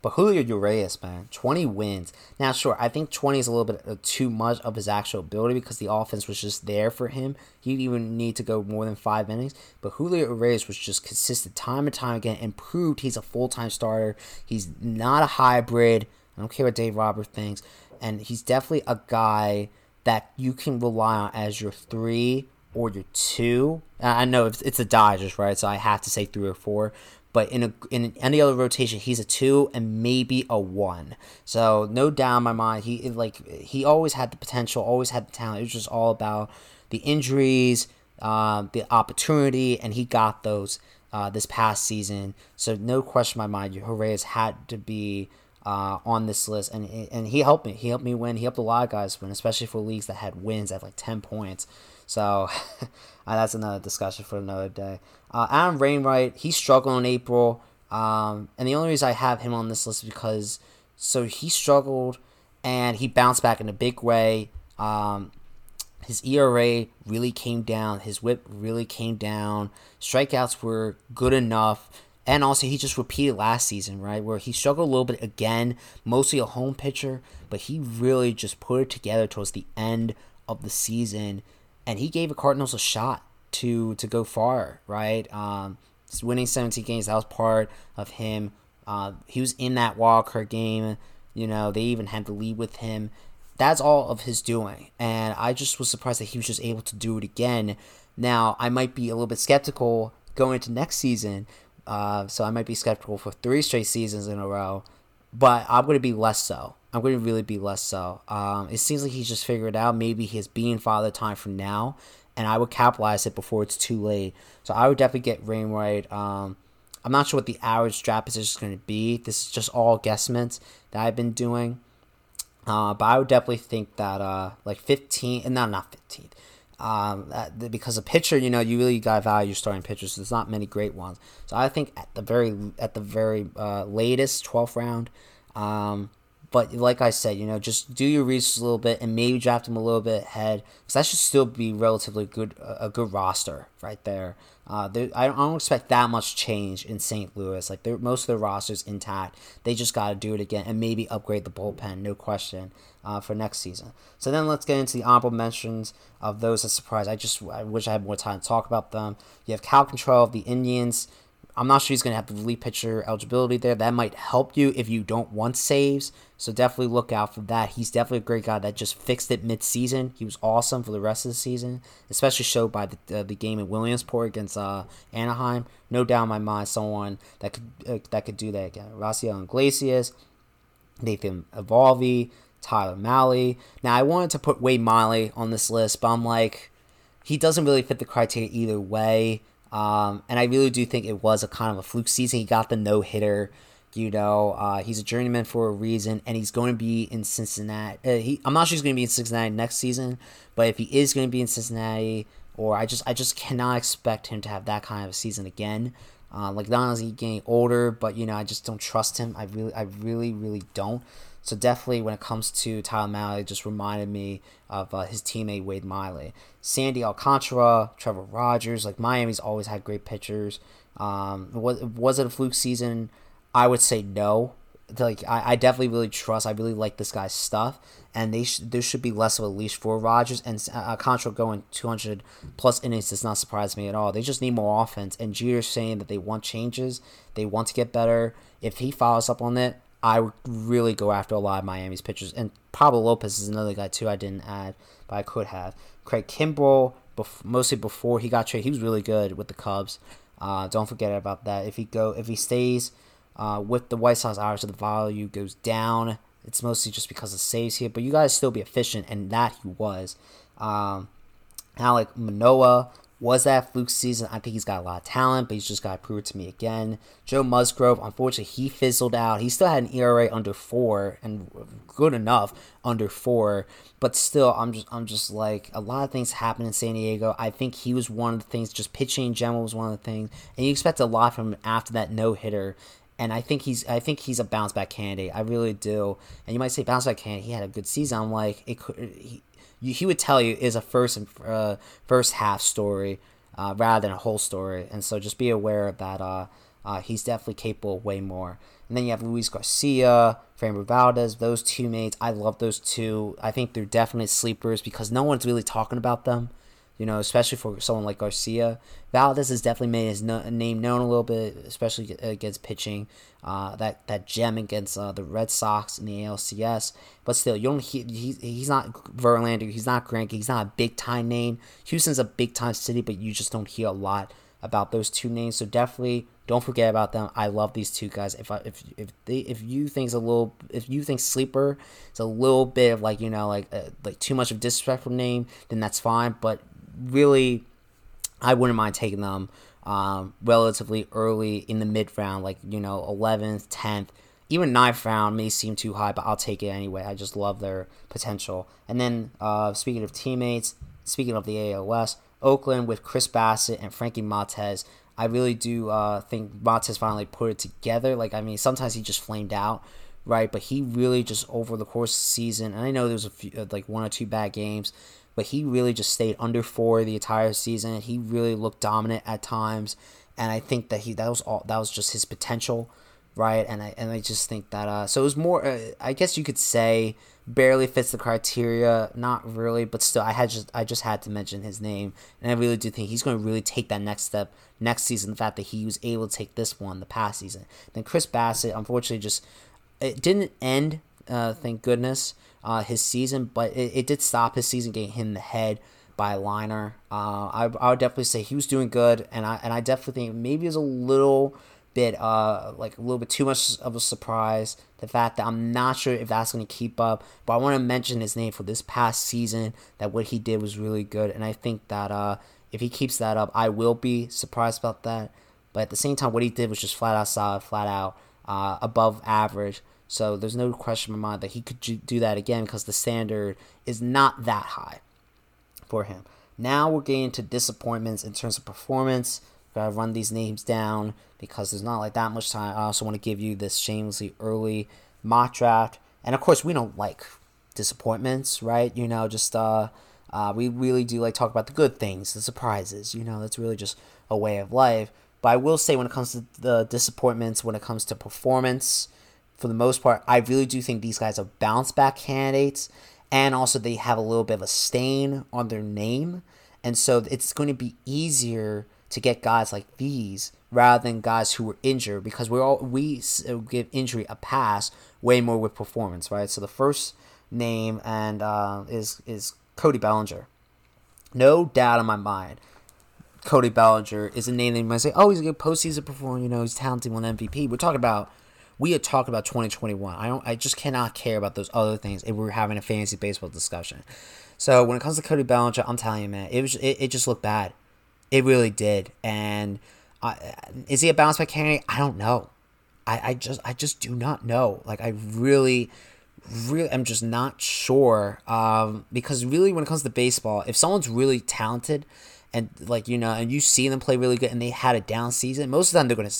But Julio Urias, man, 20 wins. Now, sure, I think 20 is a little bit uh, too much of his actual ability because the offense was just there for him. He didn't even need to go more than five innings. But Julio Urias was just consistent time and time again and proved he's a full time starter. He's not a hybrid. I don't care what Dave Roberts thinks. And he's definitely a guy that you can rely on as your three or your two. I know it's, it's a Dodgers, right? So I have to say three or four. But in a in any other rotation, he's a two and maybe a one. So no doubt in my mind, he like he always had the potential, always had the talent. It was just all about the injuries, uh, the opportunity, and he got those uh, this past season. So no question in my mind, Urias had to be uh, on this list, and and he helped me. He helped me win. He helped a lot of guys win, especially for leagues that had wins at like ten points. So that's another discussion for another day. Uh, Adam Wainwright, he struggled in April, um, and the only reason I have him on this list is because so he struggled and he bounced back in a big way. Um, his ERA really came down. His WHIP really came down. Strikeouts were good enough. And also, he just repeated last season, right? Where he struggled a little bit again, mostly a home pitcher, but he really just put it together towards the end of the season and he gave the Cardinals a shot to to go far, right? Um, winning 17 games that was part of him. Uh, he was in that wild card game. You know, they even had the lead with him. That's all of his doing, and I just was surprised that he was just able to do it again. Now, I might be a little bit skeptical going into next season, uh, so I might be skeptical for three straight seasons in a row, but I'm going to be less so. I'm going to really be less so. Um, it seems like he's just figured out. Maybe he's being father time from now, and I would capitalize it before it's too late. So I would definitely get Wainwright. Um, I'm not sure what the average draft position is going to be. This is just all guesstimates that I've been doing. Uh, but I would definitely think that uh, like 15, and not not 15th. Um, because a pitcher, you know, you really got to value starting pitchers. So there's not many great ones. So I think at the very at the very uh, latest 12th round, um, But like I said, you know, just do your research a little bit and maybe draft him a little bit ahead because that should still be relatively good, a good roster right there. Uh, I don't expect that much change in St. Louis. Like most of the rosters intact. They just got to do it again and maybe upgrade the bullpen, no question, uh, for next season. So then let's get into the honorable mentions of those that surprised. I just I wish I had more time to talk about them. You have Cal Quantrill of the Indians. I'm not sure he's going to have the relief pitcher eligibility there. That might help you if you don't want saves. So definitely look out for that. He's definitely a great guy that just fixed it mid-season. He was awesome for the rest of the season, especially showed by the, uh, the game in Williamsport against uh, Anaheim. No doubt in my mind, someone that could uh, that could do that again. Raisel Iglesias, Nathan Eovaldi, Tyler Mahle. Now I wanted to put Wade Miley on this list, but I'm like, he doesn't really fit the criteria either way. Um, and I really do think it was a kind of a fluke season. He got the no hitter. You know, uh, he's a journeyman for a reason, and he's going to be in Cincinnati. Uh, he, I'm not sure he's going to be in Cincinnati next season, but if he is going to be in Cincinnati, or I just, I just cannot expect him to have that kind of a season again. Uh, like not only is he getting older, but you know, I just don't trust him. I really, I really, really don't. So definitely, when it comes to Tyler it just reminded me of uh, his teammate Wade Miley, Sandy Alcantara, Trevor Rogers. Like Miami's always had great pitchers. Um, was was it a fluke season? I would say no. Like I, I definitely really trust. I really like this guy's stuff, and they sh- there should be less of a leash for Rogers and uh, Alcantara going 200 plus innings does not surprise me at all. They just need more offense. And Jeter's saying that they want changes, they want to get better. If he follows up on it, I would really go after a lot of Miami's pitchers. And Pablo Lopez is another guy too. I didn't add, but I could have. Craig Kimbrel, bef- mostly before he got traded, he was really good with the Cubs. Uh, don't forget about that. If he go, if he stays uh, with the White Sox, hours, the value goes down. It's mostly just because of saves here, but you guys still be efficient, and that he was. Um, Alek Manoah was that fluke season? I think he's got a lot of talent, but he's just got to prove it to me again. Joe Musgrove, unfortunately, he fizzled out. He still had an ERA under four and good enough under four, but still, I'm just I'm just like a lot of things happen in San Diego. I think he was one of the things. Just pitching in general was one of the things, and you expect a lot from him after that no hitter. And I think he's I think he's a bounce back candidate. I really do. And you might say bounce back candidate. He had a good season. I'm like it could. He, he would tell you is a first uh, first half story uh, rather than a whole story, and so just be aware of that. Uh, uh, he's definitely capable of way more. And then you have Luis Garcia, Framber Valdez, those two mates. I love those two. I think they're definitely sleepers because no one's really talking about them you know, especially for someone like Garcia. Valdez has definitely made his no- name known a little bit, especially against pitching. Uh, that that gem against uh, the Red Sox in the ALCS, but still, you don't. He, he, he's not Verlander. He's not Greinke. He's not a big time name. Houston's a big time city, but you just don't hear a lot about those two names. So definitely don't forget about them. I love these two guys. If I, if if they if you think's a little if you think sleeper is a little bit of like you know like uh, like too much of a disrespectful name, then that's fine. But really, I wouldn't mind taking them um, relatively early in the mid round, like you know, eleventh, tenth, even ninth round may seem too high, but I'll take it anyway. I just love their potential. And then uh, speaking of teammates, speaking of the AOS, Oakland with Chris Bassitt and Frankie Montas. I really do uh, think Montas finally put it together. Like I mean, sometimes he just flamed out, right? But he really just over the course of the season, and I know there was a few uh, like one or two bad games, but he really just stayed under four the entire season. He really looked dominant at times, and I think that he that was all that was just his potential, right? And I and I just think that uh, so it was more. Uh, I guess you could say barely fits the criteria, not really, but still, I had just I just had to mention his name, and I really do think he's going to really take that next step next season. The fact that he was able to take this one the past season, then Chris Bassitt, unfortunately, just it didn't end. Uh, thank goodness uh, his season, but it, it did stop his season getting hit in the head by a liner. Uh, I, I would definitely say he was doing good, and I and I definitely think maybe it was a little bit uh like a little bit too much of a surprise. The fact that I'm not sure if that's going to keep up, but I want to mention his name for this past season. That what he did was really good, and I think that uh if he keeps that up, I will be surprised about that. But at the same time, what he did was just flat out solid, flat out uh, above average. So there's no question in my mind that he could do that again because the standard is not that high for him. Now we're getting to disappointments in terms of performance. Gotta run these names down because there's not like that much time. I also want to give you this shamelessly early mock draft. And of course, we don't like disappointments, right? You know, just uh, uh, we really do like talk about the good things, the surprises. You know, that's really just a way of life. But I will say, when it comes to the disappointments, when it comes to performance, for the most part, I really do think these guys are bounce back candidates, and also they have a little bit of a stain on their name, and so it's going to be easier to get guys like these rather than guys who were injured because we're all we give injury a pass way more with performance, right? So the first name and uh, is is Cody Bellinger. No doubt in my mind, Cody Bellinger is a name that you might say, oh, he's a good postseason performer. You know, he's talented, won MVP. We're talking about we had talked about 2021. I don't. I just cannot care about those other things if we are having a fantasy baseball discussion. So when it comes to Cody Bellinger, I'm telling you, man, it was it, it just looked bad. It really did. And uh, is he a bounce back candidate? I don't know. I, I just I just do not know. Like I really really I'm just not sure. Um, because really when it comes to baseball, if someone's really talented and like you know, and you see them play really good, and they had a down season, most of the time they're gonna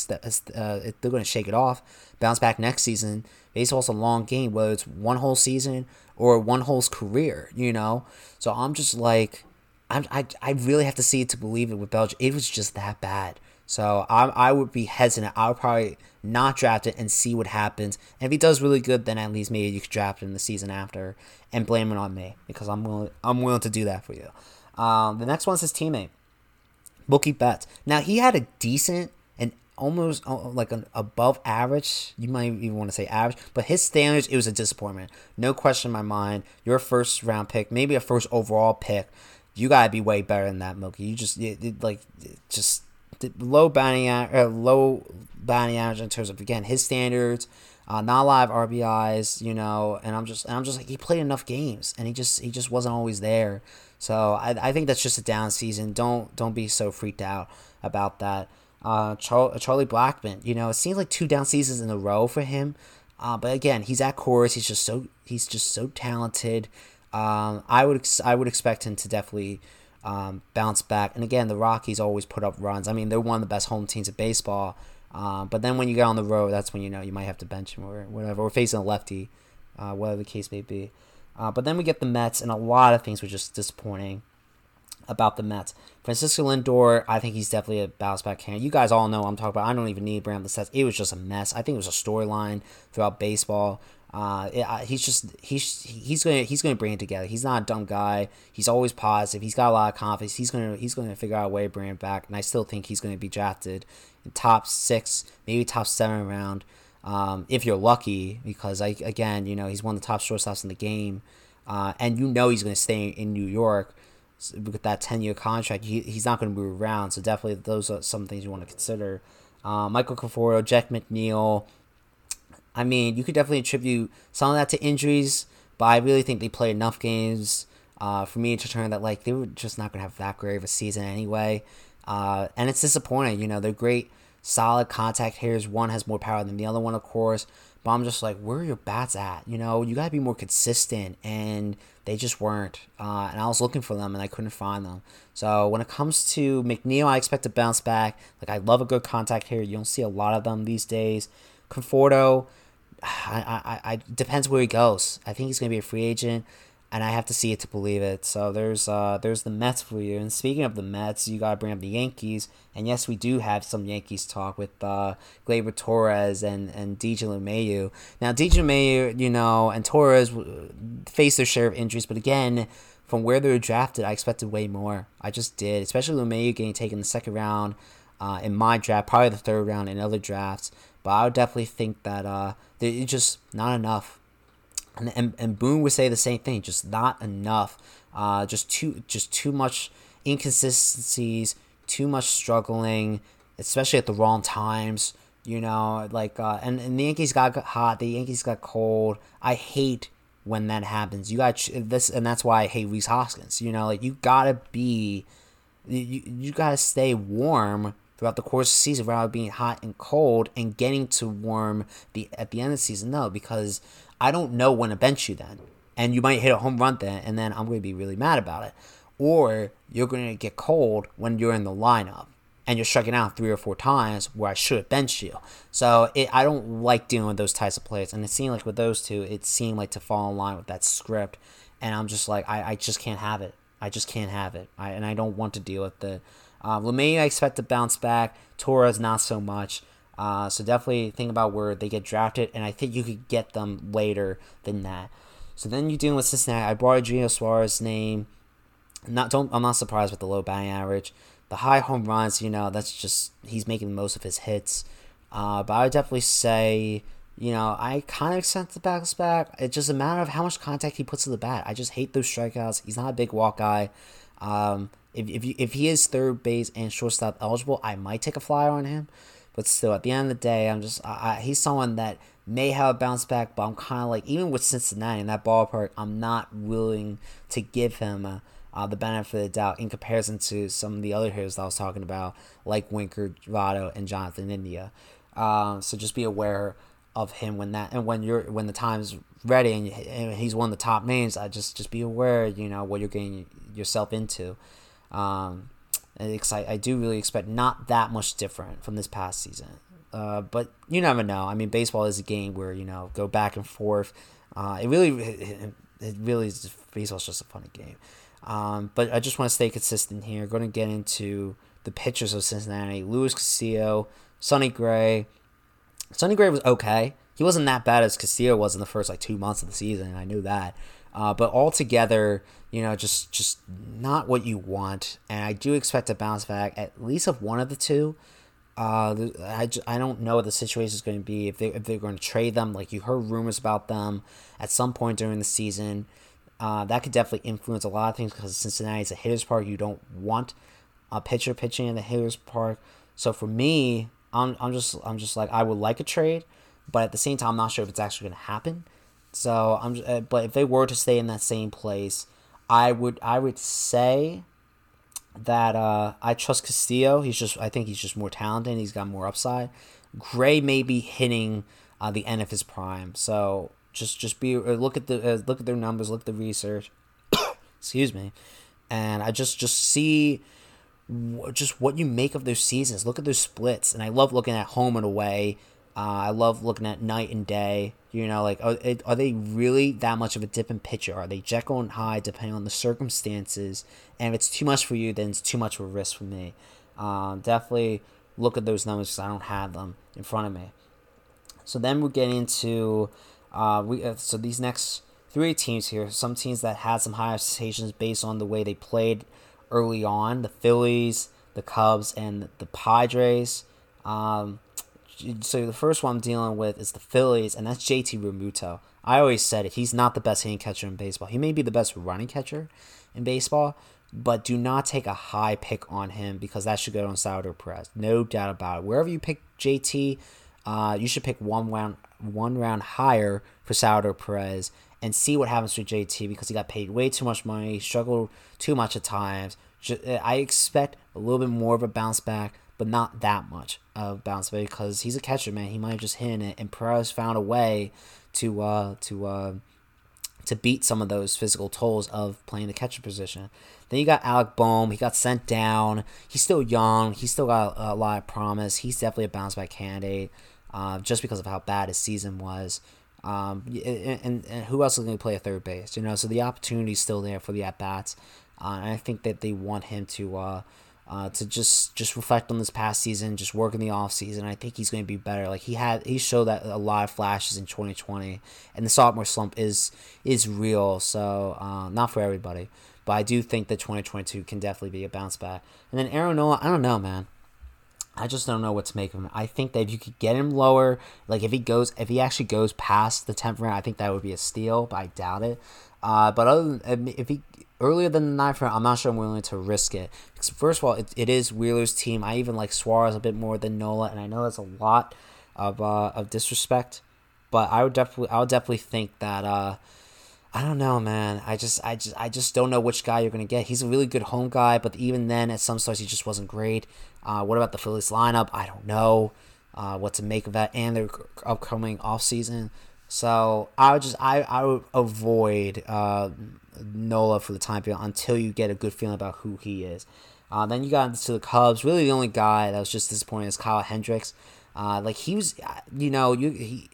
uh, they're gonna shake it off, bounce back next season. Baseball's a long game, whether it's one whole season or one whole career, you know. So I'm just like, I'm, I I really have to see it to believe it with Belgium. It was just that bad. So I, I would be hesitant. I would probably not draft it and see what happens. And if he does really good, then at least maybe you could draft him the season after and blame it on me because I'm willing. I'm willing to do that for you. Um, the next one's his teammate, Mookie Betts. Now he had a decent and almost uh, like an above average. You might even want to say average, but his standards, it was a disappointment. No question in my mind. Your first round pick, maybe a first overall pick. You gotta be way better than that, Mookie. You just it, it, like just low batting uh, low batting average in terms of again his standards. Uh, not a lot of RBIs, you know, and I'm just and I'm just like he played enough games and he just he just wasn't always there. So I, I think that's just a down season. Don't don't be so freaked out about that. Uh, Char- Charlie Blackmon, you know, it seems like two down seasons in a row for him. Uh, but again, he's at Coors. He's just so he's just so talented. Um, I would ex- I would expect him to definitely um, bounce back. And again, the Rockies always put up runs. I mean, they're one of the best home teams of baseball. Uh, but then when you get on the road, that's when you know you might have to bench him or whatever, or facing a lefty, uh, whatever the case may be. Uh, but then we get the Mets, and a lot of things were just disappointing about the Mets. Francisco Lindor, I think he's definitely a bounce back candidate. You guys all know I'm talking about. I don't even need up the stats. It was just a mess. I think it was a storyline throughout baseball. Uh, it, he's just he's he's to he's to bring it together. He's not a dumb guy. He's always positive. He's got a lot of confidence. He's to he's to figure out a way to bring it back. And I still think he's to be drafted in top six, maybe top seven round, um, if you're lucky. Because I again, you know, he's one of the top shortstops in the game, uh, and you know he's going to stay in New York with that ten year contract. He, he's not going to move around. So definitely those are some things you want to consider. Uh, Michael Conforto, Jack McNeil. I mean, you could definitely attribute some of that to injuries, but I really think they played enough games uh, for me to turn that like they were just not gonna have that great of a season anyway. Uh, and it's disappointing. You know, they're great, solid contact hitters. One has more power than the other one, of course. But I'm just like, where are your bats at? You know, you gotta be more consistent, and they just weren't. Uh, and I was looking for them, and I couldn't find them. So when it comes to McNeil, I expect to bounce back. Like I love a good contact here. You don't see a lot of them these days. Conforto, I, I, I depends where he goes. I think he's gonna be a free agent, and I have to see it to believe it. So there's uh there's the Mets for you. And speaking of the Mets, you gotta bring up the Yankees. And yes, we do have some Yankees talk with uh Gleyber Torres and and DJ LeMahieu. Now DJ LeMahieu, you know, and Torres face their share of injuries, but again. From where they were drafted, I expected way more. I just did, especially LeMahieu getting taken the second round uh, in my draft, probably the third round in other drafts. But I would definitely think that uh, it's just not enough. And, and, and Boone would say the same thing, just not enough. Uh, just too just too much inconsistencies, too much struggling, especially at the wrong times. You know, like uh, and, and the Yankees got hot, the Yankees got cold. I hate when that happens. You got this, and that's why I hate Rhys Hoskins. You know, like you gotta be, you you gotta stay warm throughout the course of the season rather being hot and cold and getting to warm the at the end of the season. No, because I don't know when to bench you then. And you might hit a home run then and then I'm gonna be really mad about it. Or you're gonna get cold when you're in the lineup. and you're striking out three or four times where I should have benched you. So it, I don't like dealing with those types of plays. And it seemed like with those two, it seemed like to fall in line with that script. And I'm just like, I, I just can't have it. I just can't have it. I, and I don't want to deal with it. Uh, LeMay, I expect to bounce back. Torres, not so much. Uh, so definitely think about where they get drafted, and I think you could get them later than that. So then you're dealing with Cincinnati. I brought Eugenio Suarez name. Not don't I'm not surprised with the low batting average. The high home runs, you know, that's just he's making the most of his hits. Uh, but I would definitely say, you know, I kind of accept the bounce back. It's just a matter of how much contact he puts to the bat. I just hate those strikeouts. He's not a big walk guy. Um, if if, you, if he is third base and shortstop eligible, I might take a flyer on him. But still, at the end of the day, I'm just I, he's someone that may have a bounce back, but I'm kind of like even with Cincinnati in that ballpark, I'm not willing to give him uh, uh, the benefit of the doubt in comparison to some of the other heroes that I was talking about, like Winker, Votto, and Jonathan India. Uh, so just be aware of him when that and when you're when the time's ready and, and he's one of the top names. I just just be aware, you know, what you're getting yourself into. Um, because I, I do really expect not that much different from this past season. Uh, but you never know. I mean, baseball is a game where you know go back and forth. Uh, it really, it, it really is. Baseball's just a funny game. Um, but I just want to stay consistent here. Going to get into the pitchers of Cincinnati: Luis Castillo, Sonny Gray. Sonny Gray was okay. He wasn't that bad as Castillo was in the first like two months of the season. I knew that. Uh, but altogether, you know, just just not what you want. And I do expect to bounce back at least of one of the two. Uh, I, I don't know what the situation is going to be if they if they're going to trade them. Like you heard rumors about them at some point during the season. Uh, that could definitely influence a lot of things because Cincinnati is a hitter's park. You don't want a pitcher pitching in the hitter's park. So for me, I'm, I'm just I'm just like I would like a trade, but at the same time, I'm not sure if it's actually going to happen. So I'm, uh, but if they were to stay in that same place, I would I would say that uh, I trust Castillo. He's just I think he's just more talented. He's got more upside. Gray may be hitting uh, the end of his prime. So just just be uh, look at the uh, look at their numbers, look at the research. Excuse me, and I just just see just what you make of those seasons. Look at those splits, and I love looking at home and away. Uh, I love looking at night and day. You know, like are, are they really that much of a dip in pitcher? Are they Jekyll and Hyde depending on the circumstances? And if it's too much for you, then it's too much of a risk for me. Um, definitely look at those numbers because I don't have them in front of me. So then we get into uh, we uh, so these next three teams here. Some teams that had some high expectations based on the way they played early on. The Phillies, the Cubs, and the Padres. Um, so the first one I'm dealing with is the Phillies, and that's JT Realmuto. I always said it. He's not the best hitting catcher in baseball. He may be the best running catcher in baseball, but do not take a high pick on him because that should go on Salvador Perez. No doubt about it. Wherever you pick JT, uh, you should pick one round one round higher for Salvador Perez and see what happens with JT because he got paid way too much money, struggled too much at times. I expect a little bit more of a bounce back but not that much of bounce back because he's a catcher, man. He might have just hit it, and Perez found a way to uh, to uh, to beat some of those physical tolls of playing the catcher position. Then you got Alec Bohm. He got sent down. He's still young. He's still got a lot of promise. He's definitely a bounce back candidate, uh, just because of how bad his season was. Um, and, and, who else is going to play a third base? You know, so the opportunity is still there for the at bats, uh, and I think that they want him to uh, uh, to just just reflect on this past season, just work in the off season. I think he's going to be better. Like he had, he showed that a lot of flashes in 2020, and the sophomore slump is is real. So uh, not for everybody, but I do think that 2022 can definitely be a bounce back. And then Aaron Nola, I don't know, man. I just don't know what to make of him. I think that if you could get him lower, like if he goes, if he actually goes past the 10th round, I think that would be a steal, but I doubt it. Uh, but other than, if he earlier than the ninth round, I'm not sure I'm willing to risk it. Because first of all, it, it is Wheeler's team. I even like Suarez a bit more than Nola, and I know that's a lot of uh, of disrespect. But I would definitely, I would definitely think that. Uh, I don't know, man. I just, I just, I just don't know which guy you're gonna get. He's a really good home guy, but even then, at some starts, he just wasn't great. Uh, what about the Phillies lineup? I don't know uh, what to make of that and their upcoming off season. So I would just, I, I would avoid uh, Nola for the time being until you get a good feeling about who he is. Uh, then you got into the Cubs. Really, the only guy that was just disappointing is Kyle Hendricks. Uh, like he was, uh, you know, you he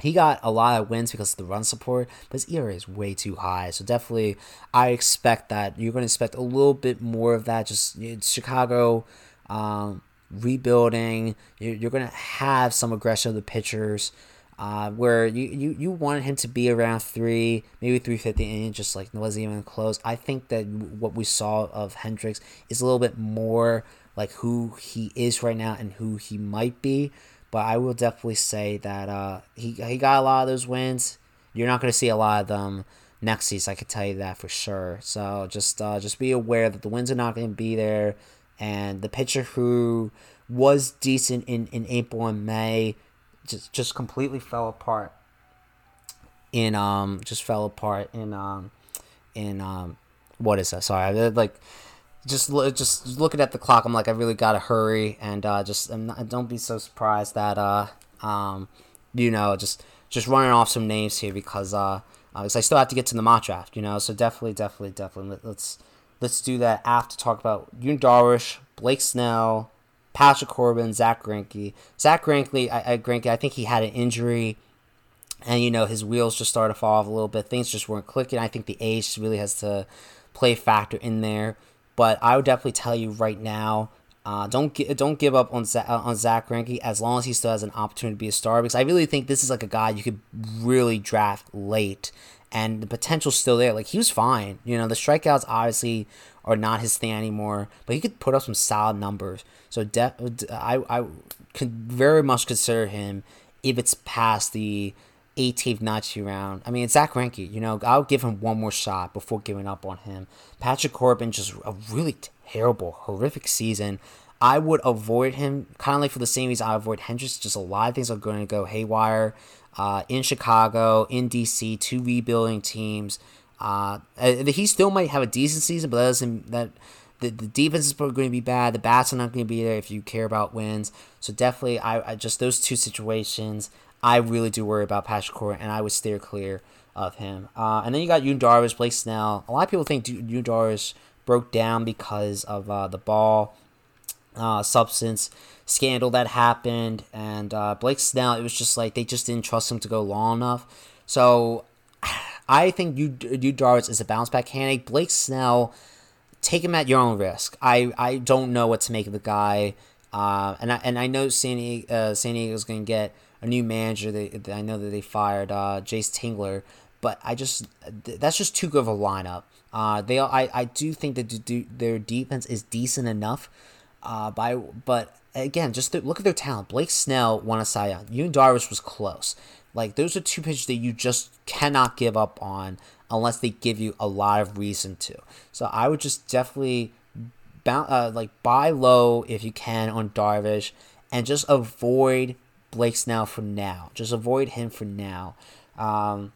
he got a lot of wins because of the run support, but his ERA is way too high. So definitely, I expect that you're going to expect a little bit more of that. Just Chicago um, rebuilding. You're, you're going to have some aggression of the pitchers. Uh, where you, you, you wanted him to be around three, maybe 350, and just like wasn't even close. I think that what we saw of Hendricks is a little bit more like who he is right now and who he might be. But I will definitely say that uh, he he got a lot of those wins. You're not going to see a lot of them next season. I can tell you that for sure. So just uh, just be aware that the wins are not going to be there, and the pitcher who was decent in, in April and May just just completely fell apart. In um just fell apart in um in um what is that? Sorry, like just just looking at the clock, I'm like, I really gotta hurry, and uh, just not, don't be so surprised that uh, um, you know, just just running off some names here because uh, because I still have to get to the mock draft, you know. So definitely, definitely, definitely, let's let's do that after talk about Yu Darvish, Blake Snell, Patrick Corbin, Zack Greinke. Zack Greinke, I, I Greinke, I think he had an injury and you know his wheels just started to fall off a little bit. Things just weren't clicking. I think the age really has to play a factor in there. But I would definitely tell you right now, uh, don't don't give up on Zack, uh, on Zack Greinke as long as he still has an opportunity to be a star. Because I really think this is like a guy you could really draft late, and the potential's still there. Like he was fine, you know. The strikeouts obviously are not his thing anymore, but he could put up some solid numbers. So I I could very much consider him if it's past the 18th, 19th round. I mean, Zack Greinke. You know, I'll give him one more shot before giving up on him. Patrick Corbin, just a really terrible, horrific season. I would avoid him, kind of like for the same reason I avoid Hendricks. Just a lot of things are going to go haywire uh, in Chicago, in DC, two rebuilding teams. Uh, he still might have a decent season, but that doesn't that the, the defense is probably going to be bad. The bats are not going to be there if you care about wins. So definitely, I, I just those two situations. I really do worry about Patrick Corbin, and I would steer clear of him. Uh, and then you got Yu Darvish, Blake Snell. A lot of people think Yu Darvish broke down because of uh, the ball uh, substance scandal that happened, and uh, Blake Snell. It was just like they just didn't trust him to go long enough. So I think you Yu Darvish is a bounce back candidate. Blake Snell, take him at your own risk. I I don't know what to make of the guy. Uh, and I and I know San Diego, uh, San Diego's going to get a new manager. They, I know that they fired uh, Jayce Tingler, but I just that's just too good of a lineup. Uh, they I, I do think that do, their defense is decent enough. Uh, by but again, just look at their talent. Blake Snell won a Cy Young. Yu Darvish was close. Like those are two pitches that you just cannot give up on unless they give you a lot of reason to. So I would just definitely uh, like buy low if you can on Darvish and just avoid Blake Snell for now. Just avoid him for now. Um,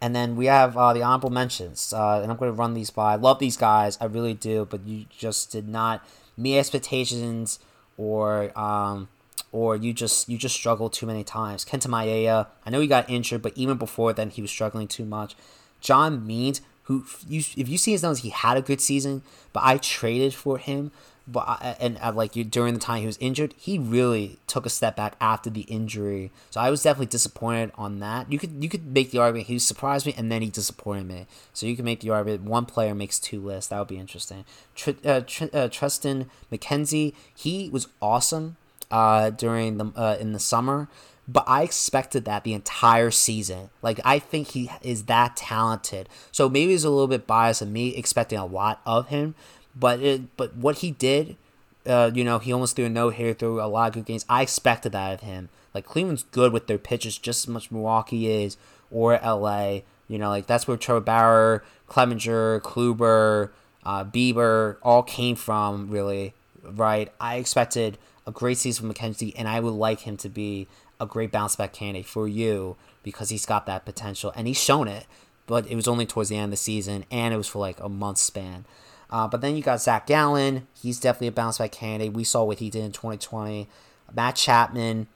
and then we have uh, the honorable mentions, uh, and I'm going to run these by. I love these guys, I really do, but you just did not meet expectations, or um, or you just you just struggled too many times. Kenta Maeda, I know he got injured, but even before then, he was struggling too much. John Means, who if you see his numbers, he had a good season, but I traded for him but I, and uh, like you during the time he was injured, he really took a step back after the injury. So I was definitely disappointed on that. You could you could make the argument he surprised me and then he disappointed me. So you can make the argument one player makes two lists. That would be interesting. Tr- uh, Tr- uh, Triston McKenzie, he was awesome uh, during the uh, in the summer. But I expected that the entire season. Like I think he is that talented. So maybe it's a little bit biased of me expecting a lot of him. But it, but what he did, uh, you know, he almost threw a no hitter threw a lot of good games. I expected that of him. Like Cleveland's good with their pitches, just as much Milwaukee is or LA. You know, like that's where Trevor Bauer, Clevinger, Kluber, uh, Bieber all came from. Really, right? I expected a great season from McKenzie, and I would like him to be a great bounce back candidate for you because he's got that potential and he's shown it. But it was only towards the end of the season, and it was for like a month span. Uh, but then you got Zac Gallen. He's definitely a bounce back candidate. We saw what he did in 2020. Matt Chapman,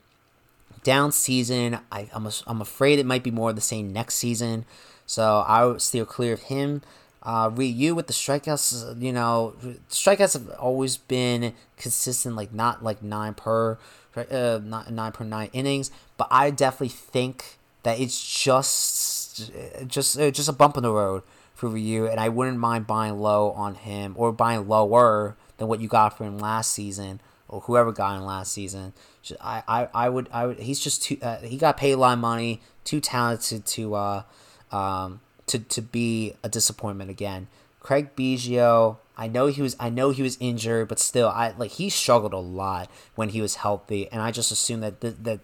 down season. I, I'm, I'm afraid it might be more of the same next season. So I would steer clear of him. Uh, Ryu with the strikeouts, you know, strikeouts have always been consistent, like not like nine per, uh, not nine per nine innings. But I definitely think that it's just, just, uh, just a bump in the road for Ryu, and I wouldn't mind buying low on him or buying lower than what you got for him last season or whoever got him last season. I, I, I would I would he's just too uh, he got lot of money, too talented to uh um to, to be a disappointment again. Craig Biggio, I know he was I know he was injured, but still I like he struggled a lot when he was healthy, and I just assume that that, that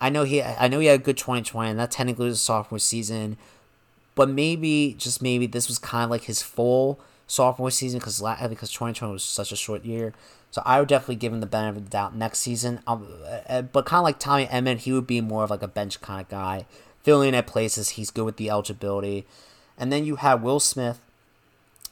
I know he I know he had a good 2020, and that technically was a sophomore season, but maybe just maybe this was kind of like his full sophomore season because because 2020 was such a short year. So I would definitely give him the benefit of the doubt next season. Um, uh, but kind of like Tommy Edman, he would be more of like a bench kind of guy filling in at places. He's good with the eligibility. And then you have Will Smith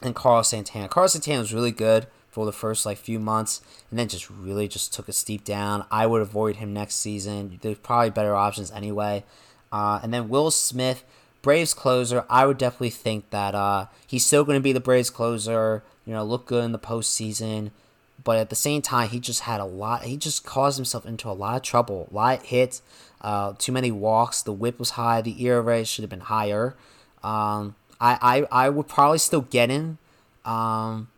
and Carlos Santana. Carlos Santana was really good for the first like few months and then just really just took a steep down. I would avoid him next season. There's probably better options anyway. Uh, and then Will Smith, Braves closer. I would definitely think that uh, he's still going to be the Braves closer. You know, look good in the postseason. But at the same time, he just had a lot. He just caused himself into a lot of trouble. A lot of hits. Uh, too many walks. The whip was high. The ERA should have been higher. Um, I, I I would probably still get him. Um,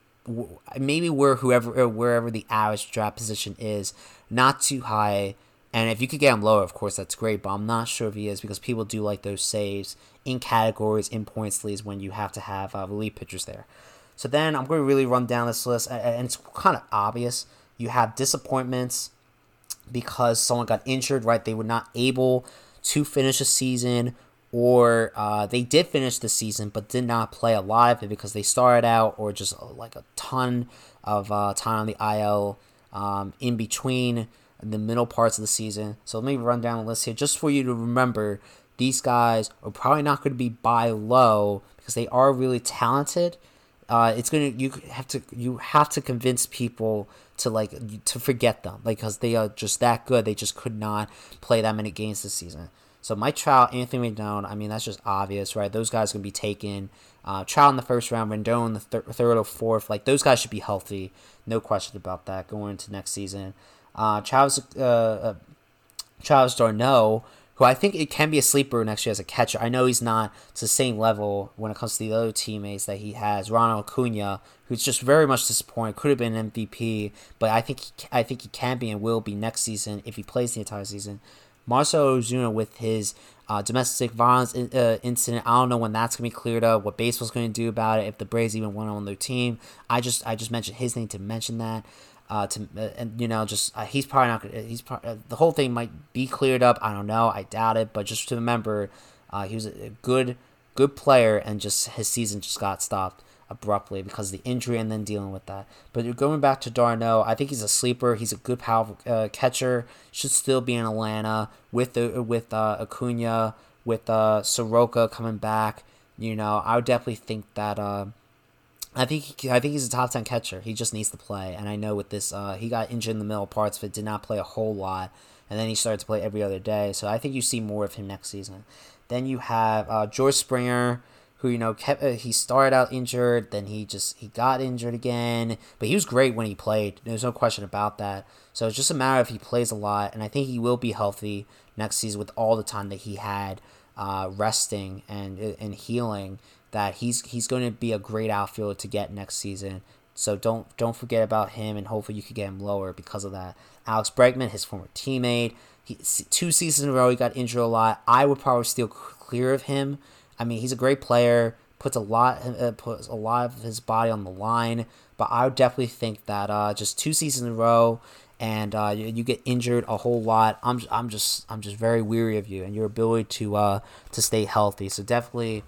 maybe where whoever uh, wherever the average draft position is, not too high. And if you could get him lower, of course, that's great. But I'm not sure if he is because people do like those saves in categories, in points leads when you have to have uh, relief pitchers there. So then I'm going to really run down this list, and it's kind of obvious. You have disappointments because someone got injured, right? They were not able to finish a season, or uh, they did finish the season but did not play a lot of it because they started out, or just uh, like a ton of uh, time on the IL um, in between the middle parts of the season. So let me run down the list here just for you to remember. These guys are probably not going to be buy low because they are really talented. Uh, it's gonna you have to you have to convince people to like to forget them like because they are just that good. They just could not play that many games this season. So Mike Trout, Anthony Rendon, I mean that's just obvious, right? Those guys gonna be taken. Uh, Trout in the first round, Rendon the thir- third or fourth. Like those guys should be healthy, no question about that going into next season. Uh, Travis, uh, uh, Travis d'Arnaud, who I think it can be a sleeper next year as a catcher. I know he's not to the same level when it comes to the other teammates that he has. Ronald Acuna, who's just very much disappointed, could have been an MVP, but I think he, I think he can be and will be next season if he plays the entire season. Marcell Ozuna with his uh, domestic violence in, uh, incident. I don't know when that's gonna be cleared up. What baseball's gonna do about it? If the Braves even want on their team, I just I just mentioned his name to mention that uh, to uh, and you know just uh, he's probably not gonna, he's uh, the whole thing might be cleared up. I don't know. I doubt it. But just to remember, uh, he was a good good player and just his season just got stopped abruptly because of the injury and then dealing with that. But going back to d'Arnaud, I think he's a sleeper. He's a good powerful uh, catcher. Should still be in Atlanta with the with uh, Acuna with uh, Soroka coming back. You know, I would definitely think that. I think he, I think he's a top ten catcher. He just needs to play, and I know with this, uh, he got injured in the middle parts, but did not play a whole lot, and then he started to play every other day. So I think you see more of him next season. Then you have uh, George Springer, who you know kept uh, he started out injured, then he just he got injured again, but he was great when he played. There's no question about that. So it's just a matter of he plays a lot, and I think he will be healthy next season with all the time that he had uh, resting and and healing that he's he's going to be a great outfielder to get next season. So don't don't forget about him, and hopefully you can get him lower because of that. Alex Bregman, his former teammate, he, two seasons in a row he got injured a lot. I would probably steer clear of him. I mean, he's a great player, puts a lot uh, puts a lot of his body on the line, but I would definitely think that uh, just two seasons in a row and uh, you, you, get injured a whole lot. I'm I'm just I'm just very weary of you and your ability to uh, to stay healthy. So definitely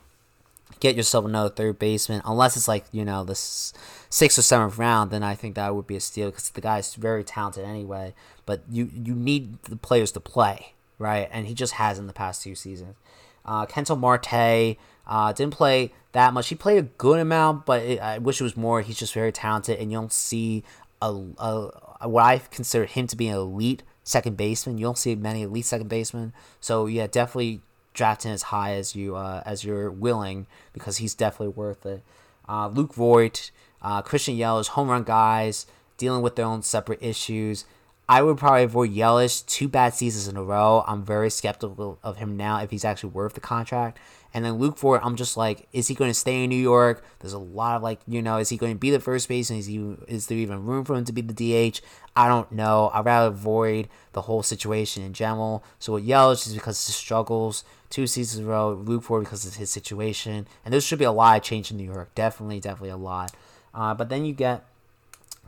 get yourself another third baseman, unless it's like you know the sixth or seventh round. Then I think that would be a steal because the guy's very talented anyway. But you you need the players to play right, and he just has in the past two seasons. Uh, Ketel Marte uh, didn't play that much. He played a good amount, but it, I wish it was more. He's just very talented, and you don't see a, a what I consider him to be an elite second baseman. You don't see many elite second basemen. So yeah, definitely draft him as high as you uh, as you're willing because he's definitely worth it. Uh, Luke Voit, uh, Christian Yelich, home run guys dealing with their own separate issues. I would probably avoid Yelich. Two bad seasons in a row. I'm very skeptical of him now if he's actually worth the contract. And then Luke Voit, I'm just like, is he going to stay in New York? There's a lot of like, you know, is he going to be the first baseman? Is he is there even room for him to be the DH? I don't know. I'd rather avoid the whole situation in general. So with Yelich is because of his struggles. Two seasons in a row. Luke Voit because of his situation. And there should be a lot of change in New York. Definitely, definitely a lot. Uh, but then you get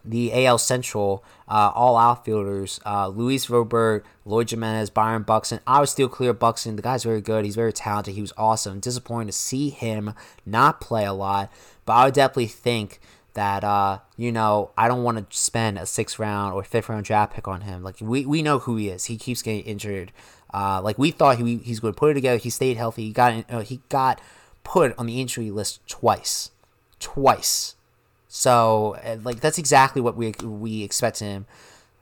the AL Central, uh, all outfielders, uh, Luis Robert, Eloy Jimenez, Byron Buxton. I was still clear Buxton. The guy's very good. He's very talented. He was awesome. Disappointing to see him not play a lot, but I would definitely think that uh, you know I don't want to spend a sixth round or fifth round draft pick on him. Like we, we know who he is. He keeps getting injured. Uh, like we thought he he's going to put it together. He stayed healthy. He got uh, he got put on the injury list twice, twice. So like that's exactly what we we expected him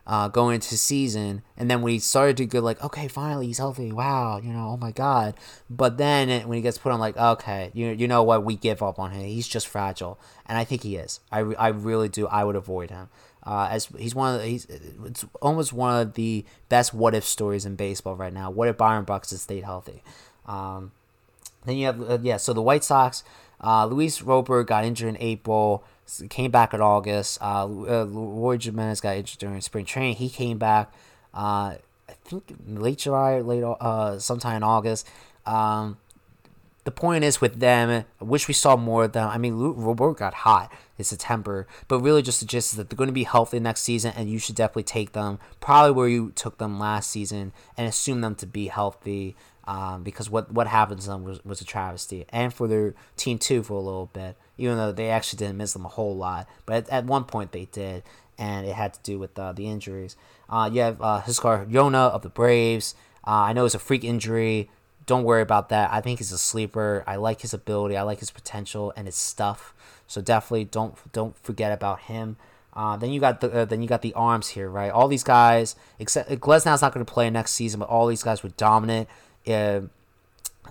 uh, going into season. And then we started to go like, okay, finally he's healthy. Wow, you know, oh my god. But then when he gets put on, like, okay, you you know what? We give up on him. He's just fragile, and I think he is. I, I really do. I would avoid him. Uh, as he's one of the, he's it's almost one of the best what if stories in baseball right now. What if Byron Buxton stayed healthy? Um, then you have uh, yeah. So the White Sox, uh, Luis Robert got injured in April came back in August. Uh, uh, Eloy Jimenez got injured during spring training. He came back, uh, I think late July, or late uh, sometime in August. Um, the point is with them, I wish we saw more of them. I mean, Robert got hot in September, but really just the gist is that they're going to be healthy next season, and you should definitely take them probably where you took them last season and assume them to be healthy. Um, because what what happened to them was, was a travesty, and for their team too for a little bit even though they actually didn't miss them a whole lot. But at, at one point they did, and it had to do with uh, the injuries. Uh, you have uh, Huascar Ynoa of the Braves. Uh, I know it's a freak injury. Don't worry about that. I think he's a sleeper. I like his ability. I like his potential and his stuff. So definitely don't don't forget about him. Uh, then you got the uh, then you got the arms here, right? All these guys, except Glasnow's not going to play next season, but all these guys were dominant. Uh,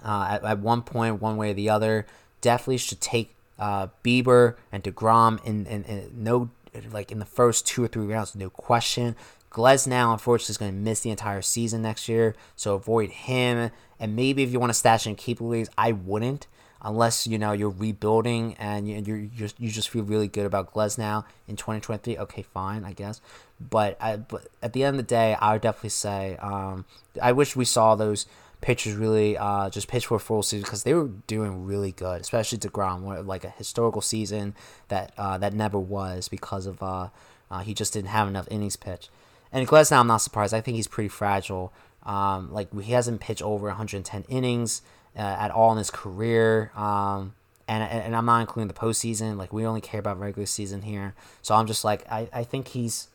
at, at one point, one way or the other, definitely should take uh, Bieber and deGrom in, in, in no like in the first two or three rounds, no question. Glasnow, unfortunately, is going to miss the entire season next year, so avoid him. And maybe if you want to stash in keeper leagues, I wouldn't, unless you know you're rebuilding and you you just you just feel really good about Glasnow in 2023. Okay, fine, I guess. But I, but at the end of the day, I would definitely say um, I wish we saw those pitchers really uh, just pitch for a full season because they were doing really good, especially deGrom, like a historical season that uh, that never was because of uh, uh, he just didn't have enough innings pitched. And Glasnow, I'm not surprised. I think he's pretty fragile. Um, like he hasn't pitched over 110 innings uh, at all in his career. Um, and, and I'm not including the postseason. Like we only care about regular season here. So I'm just like I, I think he's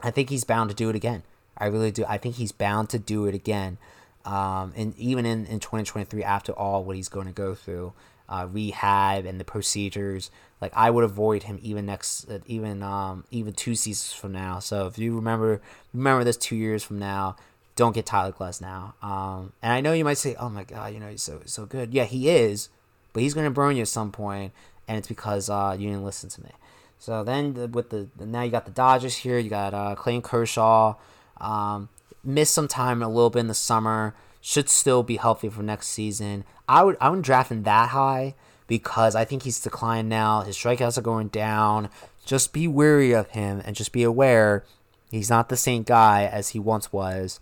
I think he's bound to do it again. I really do. I think he's bound to do it again. Um, and even in, in 2023, after all what he's going to go through, uh, rehab and the procedures, like I would avoid him even next, uh, even um, even two seasons from now. So if you remember remember this two years from now, don't get Tyler Glasnow. Um, and I know you might say, "Oh my God, you know he's so so good." Yeah, he is, but he's going to burn you at some point, and it's because uh, you didn't listen to me. So then with the now you got the Dodgers here, you got uh, Clayton Kershaw. Um, missed some time a little bit in the summer. Should still be healthy for next season. I would I wouldn't draft him that high because I think he's declined now. His strikeouts are going down. Just be wary of him and just be aware he's not the same guy as he once was.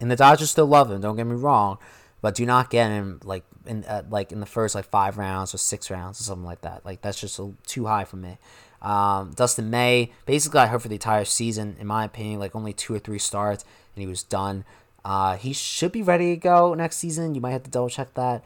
And the Dodgers still love him. Don't get me wrong, but do not get him like in uh, like in the first like five rounds or six rounds or something like that. Like that's just a, too high for me. Um, Dustin May basically got hurt for the entire season, in my opinion, like only two or three starts and he was done. Uh, he should be ready to go next season. You might have to double check that.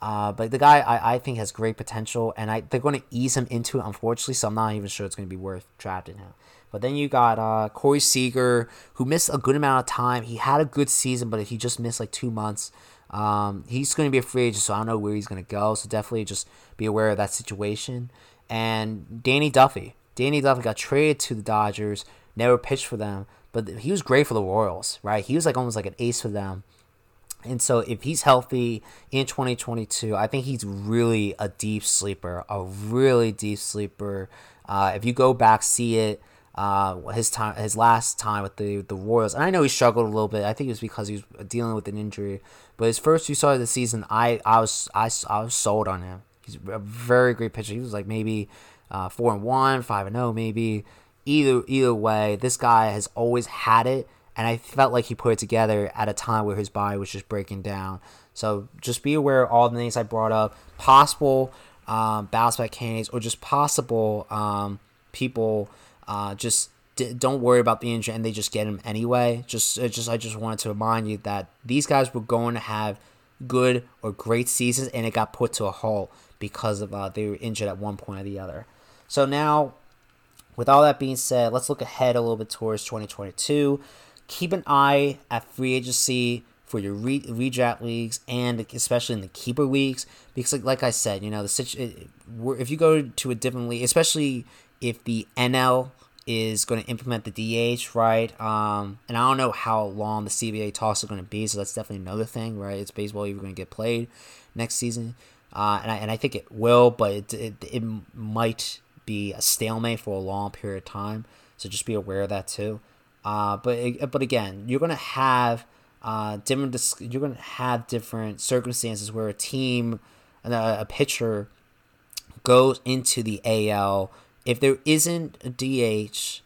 Uh, but the guy I, I think has great potential, and I they're going to ease him into it, unfortunately. So I'm not even sure it's going to be worth drafting him. But then you got uh, Corey Seager, who missed a good amount of time. He had a good season, but he just missed like two months. Um, he's going to be a free agent, so I don't know where he's going to go. So definitely just be aware of that situation. And Danny Duffy. Danny Duffy got traded to the Dodgers, never pitched for them, but he was great for the Royals, right? He was like almost like an ace for them. And so if he's healthy in 2022, I think he's really a deep sleeper, a really deep sleeper. Uh, if you go back, see it, uh, his time, his last time with the the Royals, and I know he struggled a little bit. I think it was because he was dealing with an injury. But his first few starts of the season, I I was I, I was sold on him. He's a very great pitcher. He was like maybe uh, four and one, five and zero, oh, maybe. Either either way, this guy has always had it and I felt like he put it together at a time where his body was just breaking down. So just be aware of all the names I brought up, possible um, bounce back candidates, or just possible um, people. Uh, just d- don't worry about the injury, and they just get him anyway. Just, just I just wanted to remind you that these guys were going to have good or great seasons, and it got put to a halt because of uh, they were injured at one point or the other. So now, with all that being said, let's look ahead a little bit towards 2022 keep an eye at free agency for your re- redraft leagues and especially in the keeper leagues because like, like I said, you know, the situ- if you go to a different league, especially if the NL is going to implement the DH, right? Um, and I don't know how long the CBA talks are going to be, so that's definitely another thing, right? It's baseball even going to get played next season, uh, and I and I think it will, but it, it it might be a stalemate for a long period of time. So just be aware of that too. Uh, but but again, you're gonna have uh, different. You're gonna have different circumstances where a team, a, a pitcher, goes into the AL. If there isn't a DH,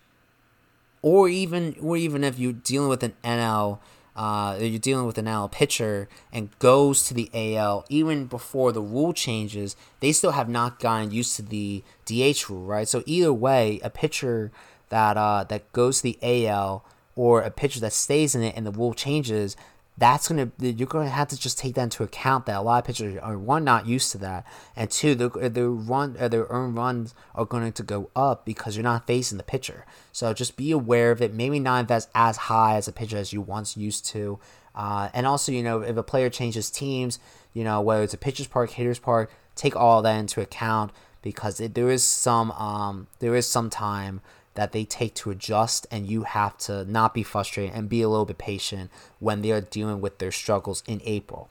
or even or even if you're dealing with an NL, uh, you're dealing with an NL pitcher and goes to the AL even before the rule changes, they still have not gotten used to the DH rule, right? So either way, a pitcher that uh, that goes to the AL or a pitcher that stays in it and the rule changes, that's gonna you're gonna have to just take that into account that a lot of pitchers are one not used to that, and two their their run uh, their earned runs are going to go up because you're not facing the pitcher. So just be aware of it. Maybe not invest as high as a pitcher as you once used to, uh, and also you know if a player changes teams, you know whether it's a pitcher's park, hitter's park, take all that into account because it, there is some um there is some time that they take to adjust, and you have to not be frustrated and be a little bit patient when they are dealing with their struggles in April.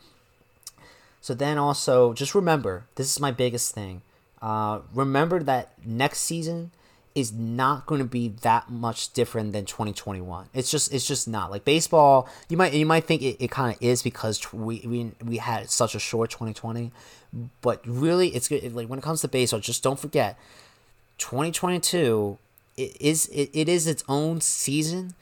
So then also just remember this is my biggest thing. Uh, remember that next season is not going to be that much different than 2021. It's just it's just not like baseball. You might you might think it, it kind of is because we, we we had such a short 2020, but really it's good. Like when it comes to baseball, just don't forget 2022 it is it, it is its own season,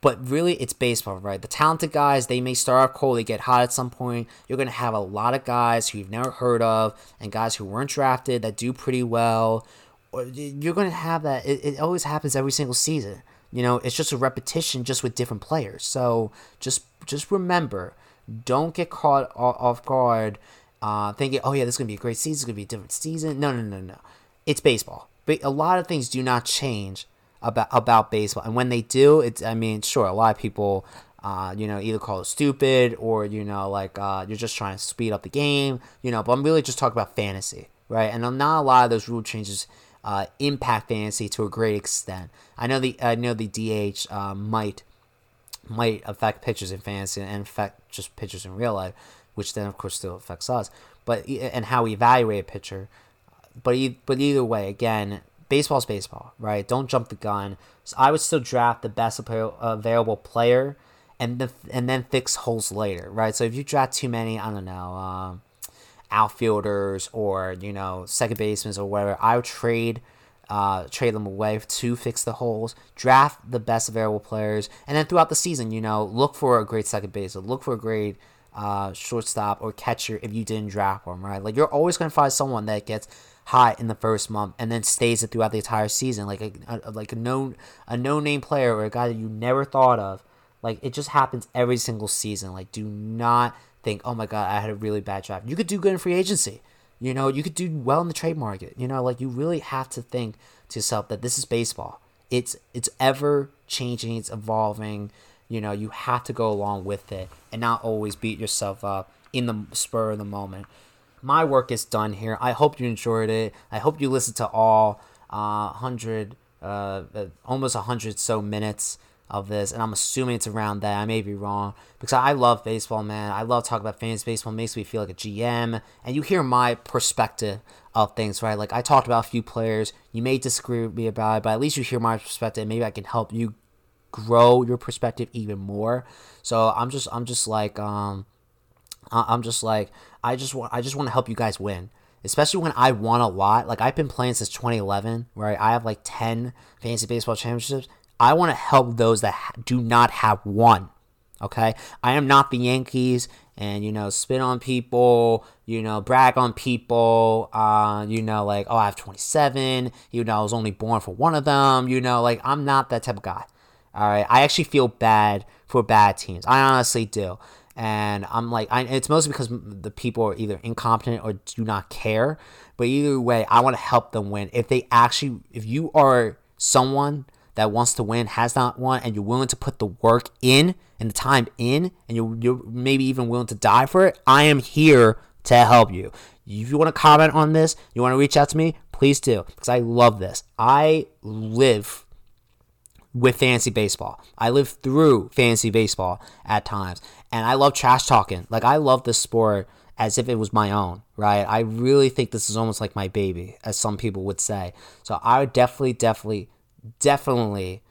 but really it's baseball, right? The talented guys, they may start off cold, they get hot at some point. You're gonna have a lot of guys who you've never heard of and guys who weren't drafted that do pretty well. You're gonna have that. It, it always happens every single season. You know, it's just a repetition, just with different players. So just just remember, don't get caught off guard, uh, thinking, oh yeah, this is gonna be a great season, it's gonna be a different season. No, no, no, no. It's baseball but a lot of things do not change about about baseball, and when they do, it's I mean, sure, a lot of people. Uh, you know, either call it stupid or you know, like uh, you're just trying to speed up the game. You know, but I'm really just talking about fantasy, right? And not a lot of those rule changes uh, impact fantasy to a great extent. I know the I know the DH uh, might might affect pitchers in fantasy and affect just pitchers in real life, which then of course still affects us. But and how we evaluate a pitcher but e- but either way, again, baseball's baseball, right? Don't jump the gun. So I would still draft the best available player, and the, and then fix holes later, right? So if you draft too many, I don't know, um, outfielders or you know second basemen or whatever, I would trade. Uh, trade them away to fix the holes, draft the best available players, and then throughout the season, you know, look for a great second base, look for a great uh, shortstop or catcher if you didn't draft them, right? Like you're always going to find someone that gets hot in the first month and then stays it throughout the entire season, like a, a like a known a no name player or a guy that you never thought of. Like it just happens every single season. Like do not think, oh my god, I had a really bad draft. You could do good in free agency. You know, you could do well in the trade market. You know, like you really have to think to yourself that this is baseball. It's it's ever changing, it's evolving. You know, you have to go along with it and not always beat yourself up in the spur of the moment my work is done here. I hope you enjoyed it. I hope you listened to all uh, hundred, uh, uh almost a hundred so minutes of this, and I'm assuming it's around that. I may be wrong because I love baseball, man. I love talking about fantasy baseball. Makes me feel like a GM, and you hear my perspective of things, right? Like I talked about a few players. You may disagree with me about it, but at least you hear my perspective. Maybe I can help you grow your perspective even more. So I'm just, I'm just like, um, I'm just like, I just want, I just want to help you guys win especially when I won a lot. Like I've been playing since 2011, right? I have like 10 fantasy baseball championships. I want to help those that do not have one. Okay, I am not the Yankees, and you know, spit on people, you know, brag on people, uh, you know, like oh, I have 27, you know, I was only born for one of them, you know, like I'm not that type of guy. All right, I actually feel bad for bad teams. I honestly do and I'm like, I, it's mostly because the people are either incompetent or do not care. But either way, I want to help them win. If they actually, if you are someone that wants to win, has not won, and you're willing to put the work in and the time in, and you're, you're maybe even willing to die for it, I am here to help you. If you want to comment on this, you want to reach out to me, please do, because I love this. I live with fantasy baseball. I live through fantasy baseball at times, and I love trash talking. Like I love this sport as if it was my own, right? I really think this is almost like my baby, as some people would say. So I would definitely, definitely, definitely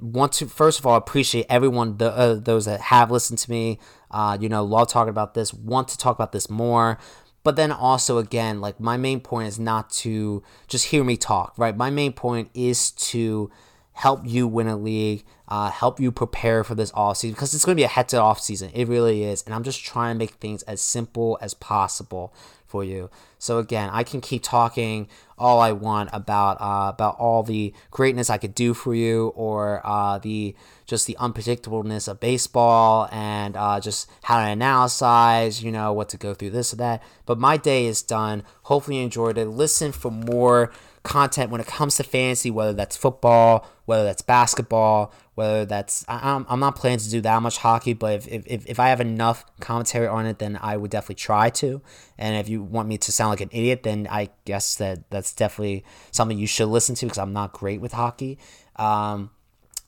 want to first of all appreciate everyone, the, uh, those that have listened to me. Uh, you know, love talking about this. Want to talk about this more. But then also again, like my main point is not to just hear me talk, right? My main point is to help you win a league, uh, help you prepare for this off season because it's going to be a to off season. It really is, and I'm just trying to make things as simple as possible for you. So again, I can keep talking all I want about uh, about all the greatness I could do for you, or uh, the just the unpredictableness of baseball, and uh, just how to analyze, you know, what to go through this or that. But my day is done. Hopefully, you enjoyed it. Listen for more content when it comes to fantasy, whether that's football, whether that's basketball, whether that's I'm, I'm not planning to do that much hockey, but if, if, if I have enough commentary on it, then I would definitely try to. And if you want me to sound like an idiot, then I guess that that's definitely something you should listen to because I'm not great with hockey. Um,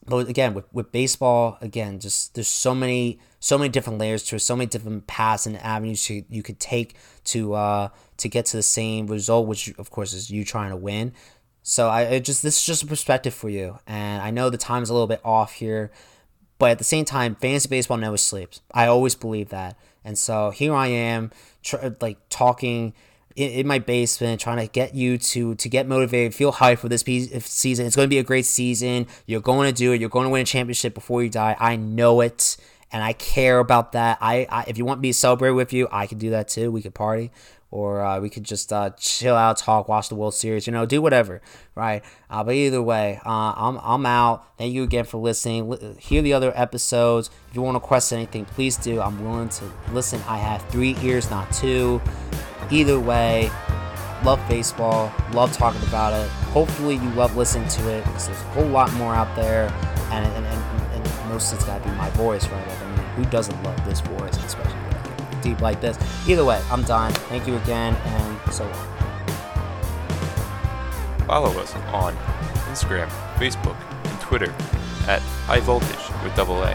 but again, with, with baseball, again, just there's so many so many different layers to it, so many different paths and avenues you, you could take to uh, to get to the same result, which of course is you trying to win. So I just this is just a perspective for you, and I know the time's a little bit off here, but at the same time, fantasy baseball never sleeps. I always believe that, and so here I am, tr- like talking in, my basement, trying to get you to to get motivated, feel hyped for this season. It's going to be a great season. You're going to do it. You're going to win a championship before you die. I know it, and I care about that. I, I if you want me to celebrate with you, I can do that too. We could party or uh, we could just uh, chill out, talk, watch the World Series, you know, do whatever, right? Uh, but either way, uh, I'm, I'm out. Thank you again for listening. L- hear the other episodes. If you want to request anything, please do. I'm willing to listen. I have three ears, not two. Either way, love baseball, love talking about it. Hopefully, you love listening to it because there's a whole lot more out there, and, and, and, and most of it's got to be my voice, right? Who doesn't love this voice, especially? deep like this. Either way, I'm done. Thank you again, and so on. Follow us on Instagram, Facebook, and Twitter at High Voltage with double A.